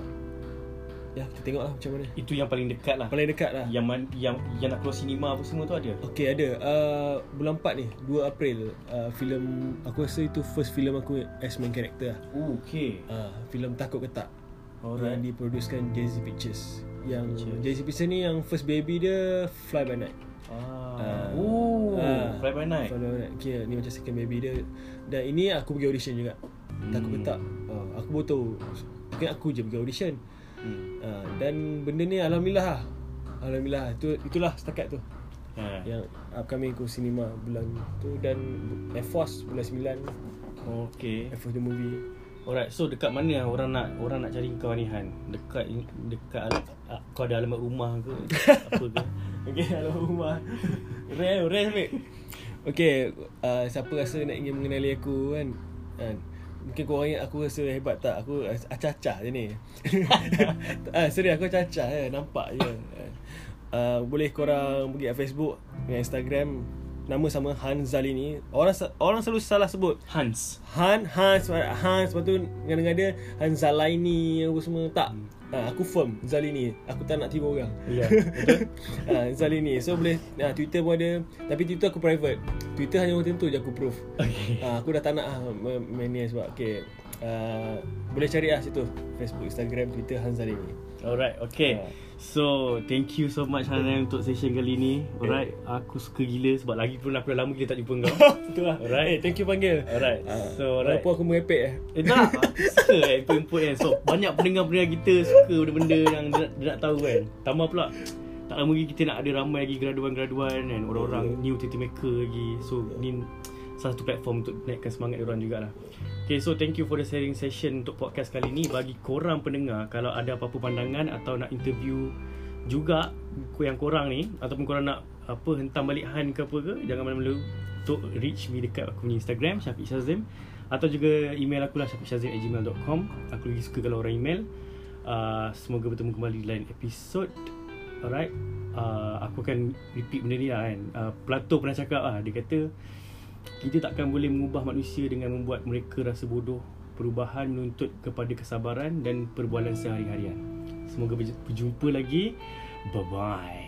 Speaker 2: ya kita tengok lah macam mana.
Speaker 1: Itu yang paling dekat lah
Speaker 2: Paling dekat lah.
Speaker 1: Yang man, yang yang nak keluar cinema apa semua tu ada
Speaker 2: Okay ada uh, Bulan 4 ni 2 April uh, Filem Aku rasa itu first filem aku As main character lah
Speaker 1: Oh, okay
Speaker 2: uh, Filem Takut ke Tak
Speaker 1: Alright.
Speaker 2: Yang diproducekan Jay-Z Pictures Yang. Jay-Z Pictures ni yang first baby dia Fly by Night
Speaker 1: Ah.
Speaker 2: Ah.
Speaker 1: oh,
Speaker 2: Ah.
Speaker 1: Fly by night.
Speaker 2: Fly by Night okay, Ni macam second baby dia Dan ini aku pergi audition juga Takut ke
Speaker 1: Hmm.
Speaker 2: Tak uh, Aku baru tahu Mungkin aku je pergi audition
Speaker 1: Hmm.
Speaker 2: uh, Dan benda ni Alhamdulillah lah Alhamdulillah itu Itulah setakat tu
Speaker 1: Ha.
Speaker 2: yang upcoming ku cinema bulan tu dan Air Force bulan 9
Speaker 1: Okay.
Speaker 2: Air Force the movie
Speaker 1: Alright, so dekat mana orang nak orang nak cari kau ni Han? Dekat dekat al- kau ada alamat rumah ke? apa ke?
Speaker 2: Okay halo rumah. Rare rare mate Okay uh, Siapa rasa nak ingin mengenali aku kan? Kan? Mungkin korang ingat aku rasa hebat tak? Aku acah-acah je ni. Ah, Sorry aku acah-acah je Nampak je uh, Boleh korang pergi kat Facebook Dengan Instagram Nama sama Han Zalini. Orang sa- orang selalu salah sebut.
Speaker 1: Hans.
Speaker 2: Han Hans Hans Lepas tu Dengan dia Han Zalaini Apa semua. Tak. Ha, Aku firm Zalini. Aku tak nak tiru orang.
Speaker 1: Ya, betul.
Speaker 2: ha, Zalini. So boleh ha, Twitter pun ada. Tapi Twitter aku private. Twitter hanya orang tertentu je aku proof.
Speaker 1: Okay.
Speaker 2: ha, Aku dah tak nak ah, ma- main ni sebab Okay uh, Boleh cari lah situ. Facebook, Instagram, Twitter Han Zalini
Speaker 1: Alright, okay.
Speaker 2: Ah.
Speaker 1: So, thank you so much Hanan untuk session kali ni. Alright, aku suka gila sebab lagi pun aku dah lama gila tak jumpa kau.
Speaker 2: Betul lah
Speaker 1: Alright.
Speaker 2: Eh thank you panggil
Speaker 1: Alright.
Speaker 2: Ah,
Speaker 1: So, alright.
Speaker 2: Walaupun aku merepek eh
Speaker 1: Eh tak, suka kan input-input kan. So, banyak pendengar-pendengar kita suka benda-benda yang dia, dia nak tahu kan. Tambah pula, tak lama lagi kita nak ada ramai lagi graduan-graduan kan. Orang-orang new TT maker lagi. So, ni salah satu platform untuk naikkan semangat orang jugalah. Okay, so thank you for the sharing session untuk podcast kali ni. Bagi korang pendengar, kalau ada apa-apa pandangan atau nak interview juga yang korang ni ataupun korang nak apa hentam balik Han ke apa ke jangan malu-malu untuk reach me dekat aku punya Instagram Syafiq Shazim atau juga email aku lah syafiqshazim@gmail.com aku lagi suka kalau orang email. Uh, semoga bertemu kembali di lain episod alright. Uh, aku akan repeat benda ni lah kan. Uh, Plato pernah cakap lah. Dia kata kita takkan boleh mengubah manusia dengan membuat mereka rasa bodoh perubahan menuntut kepada kesabaran dan perbualan sehari-harian. Semoga berj- berjumpa lagi. Bye bye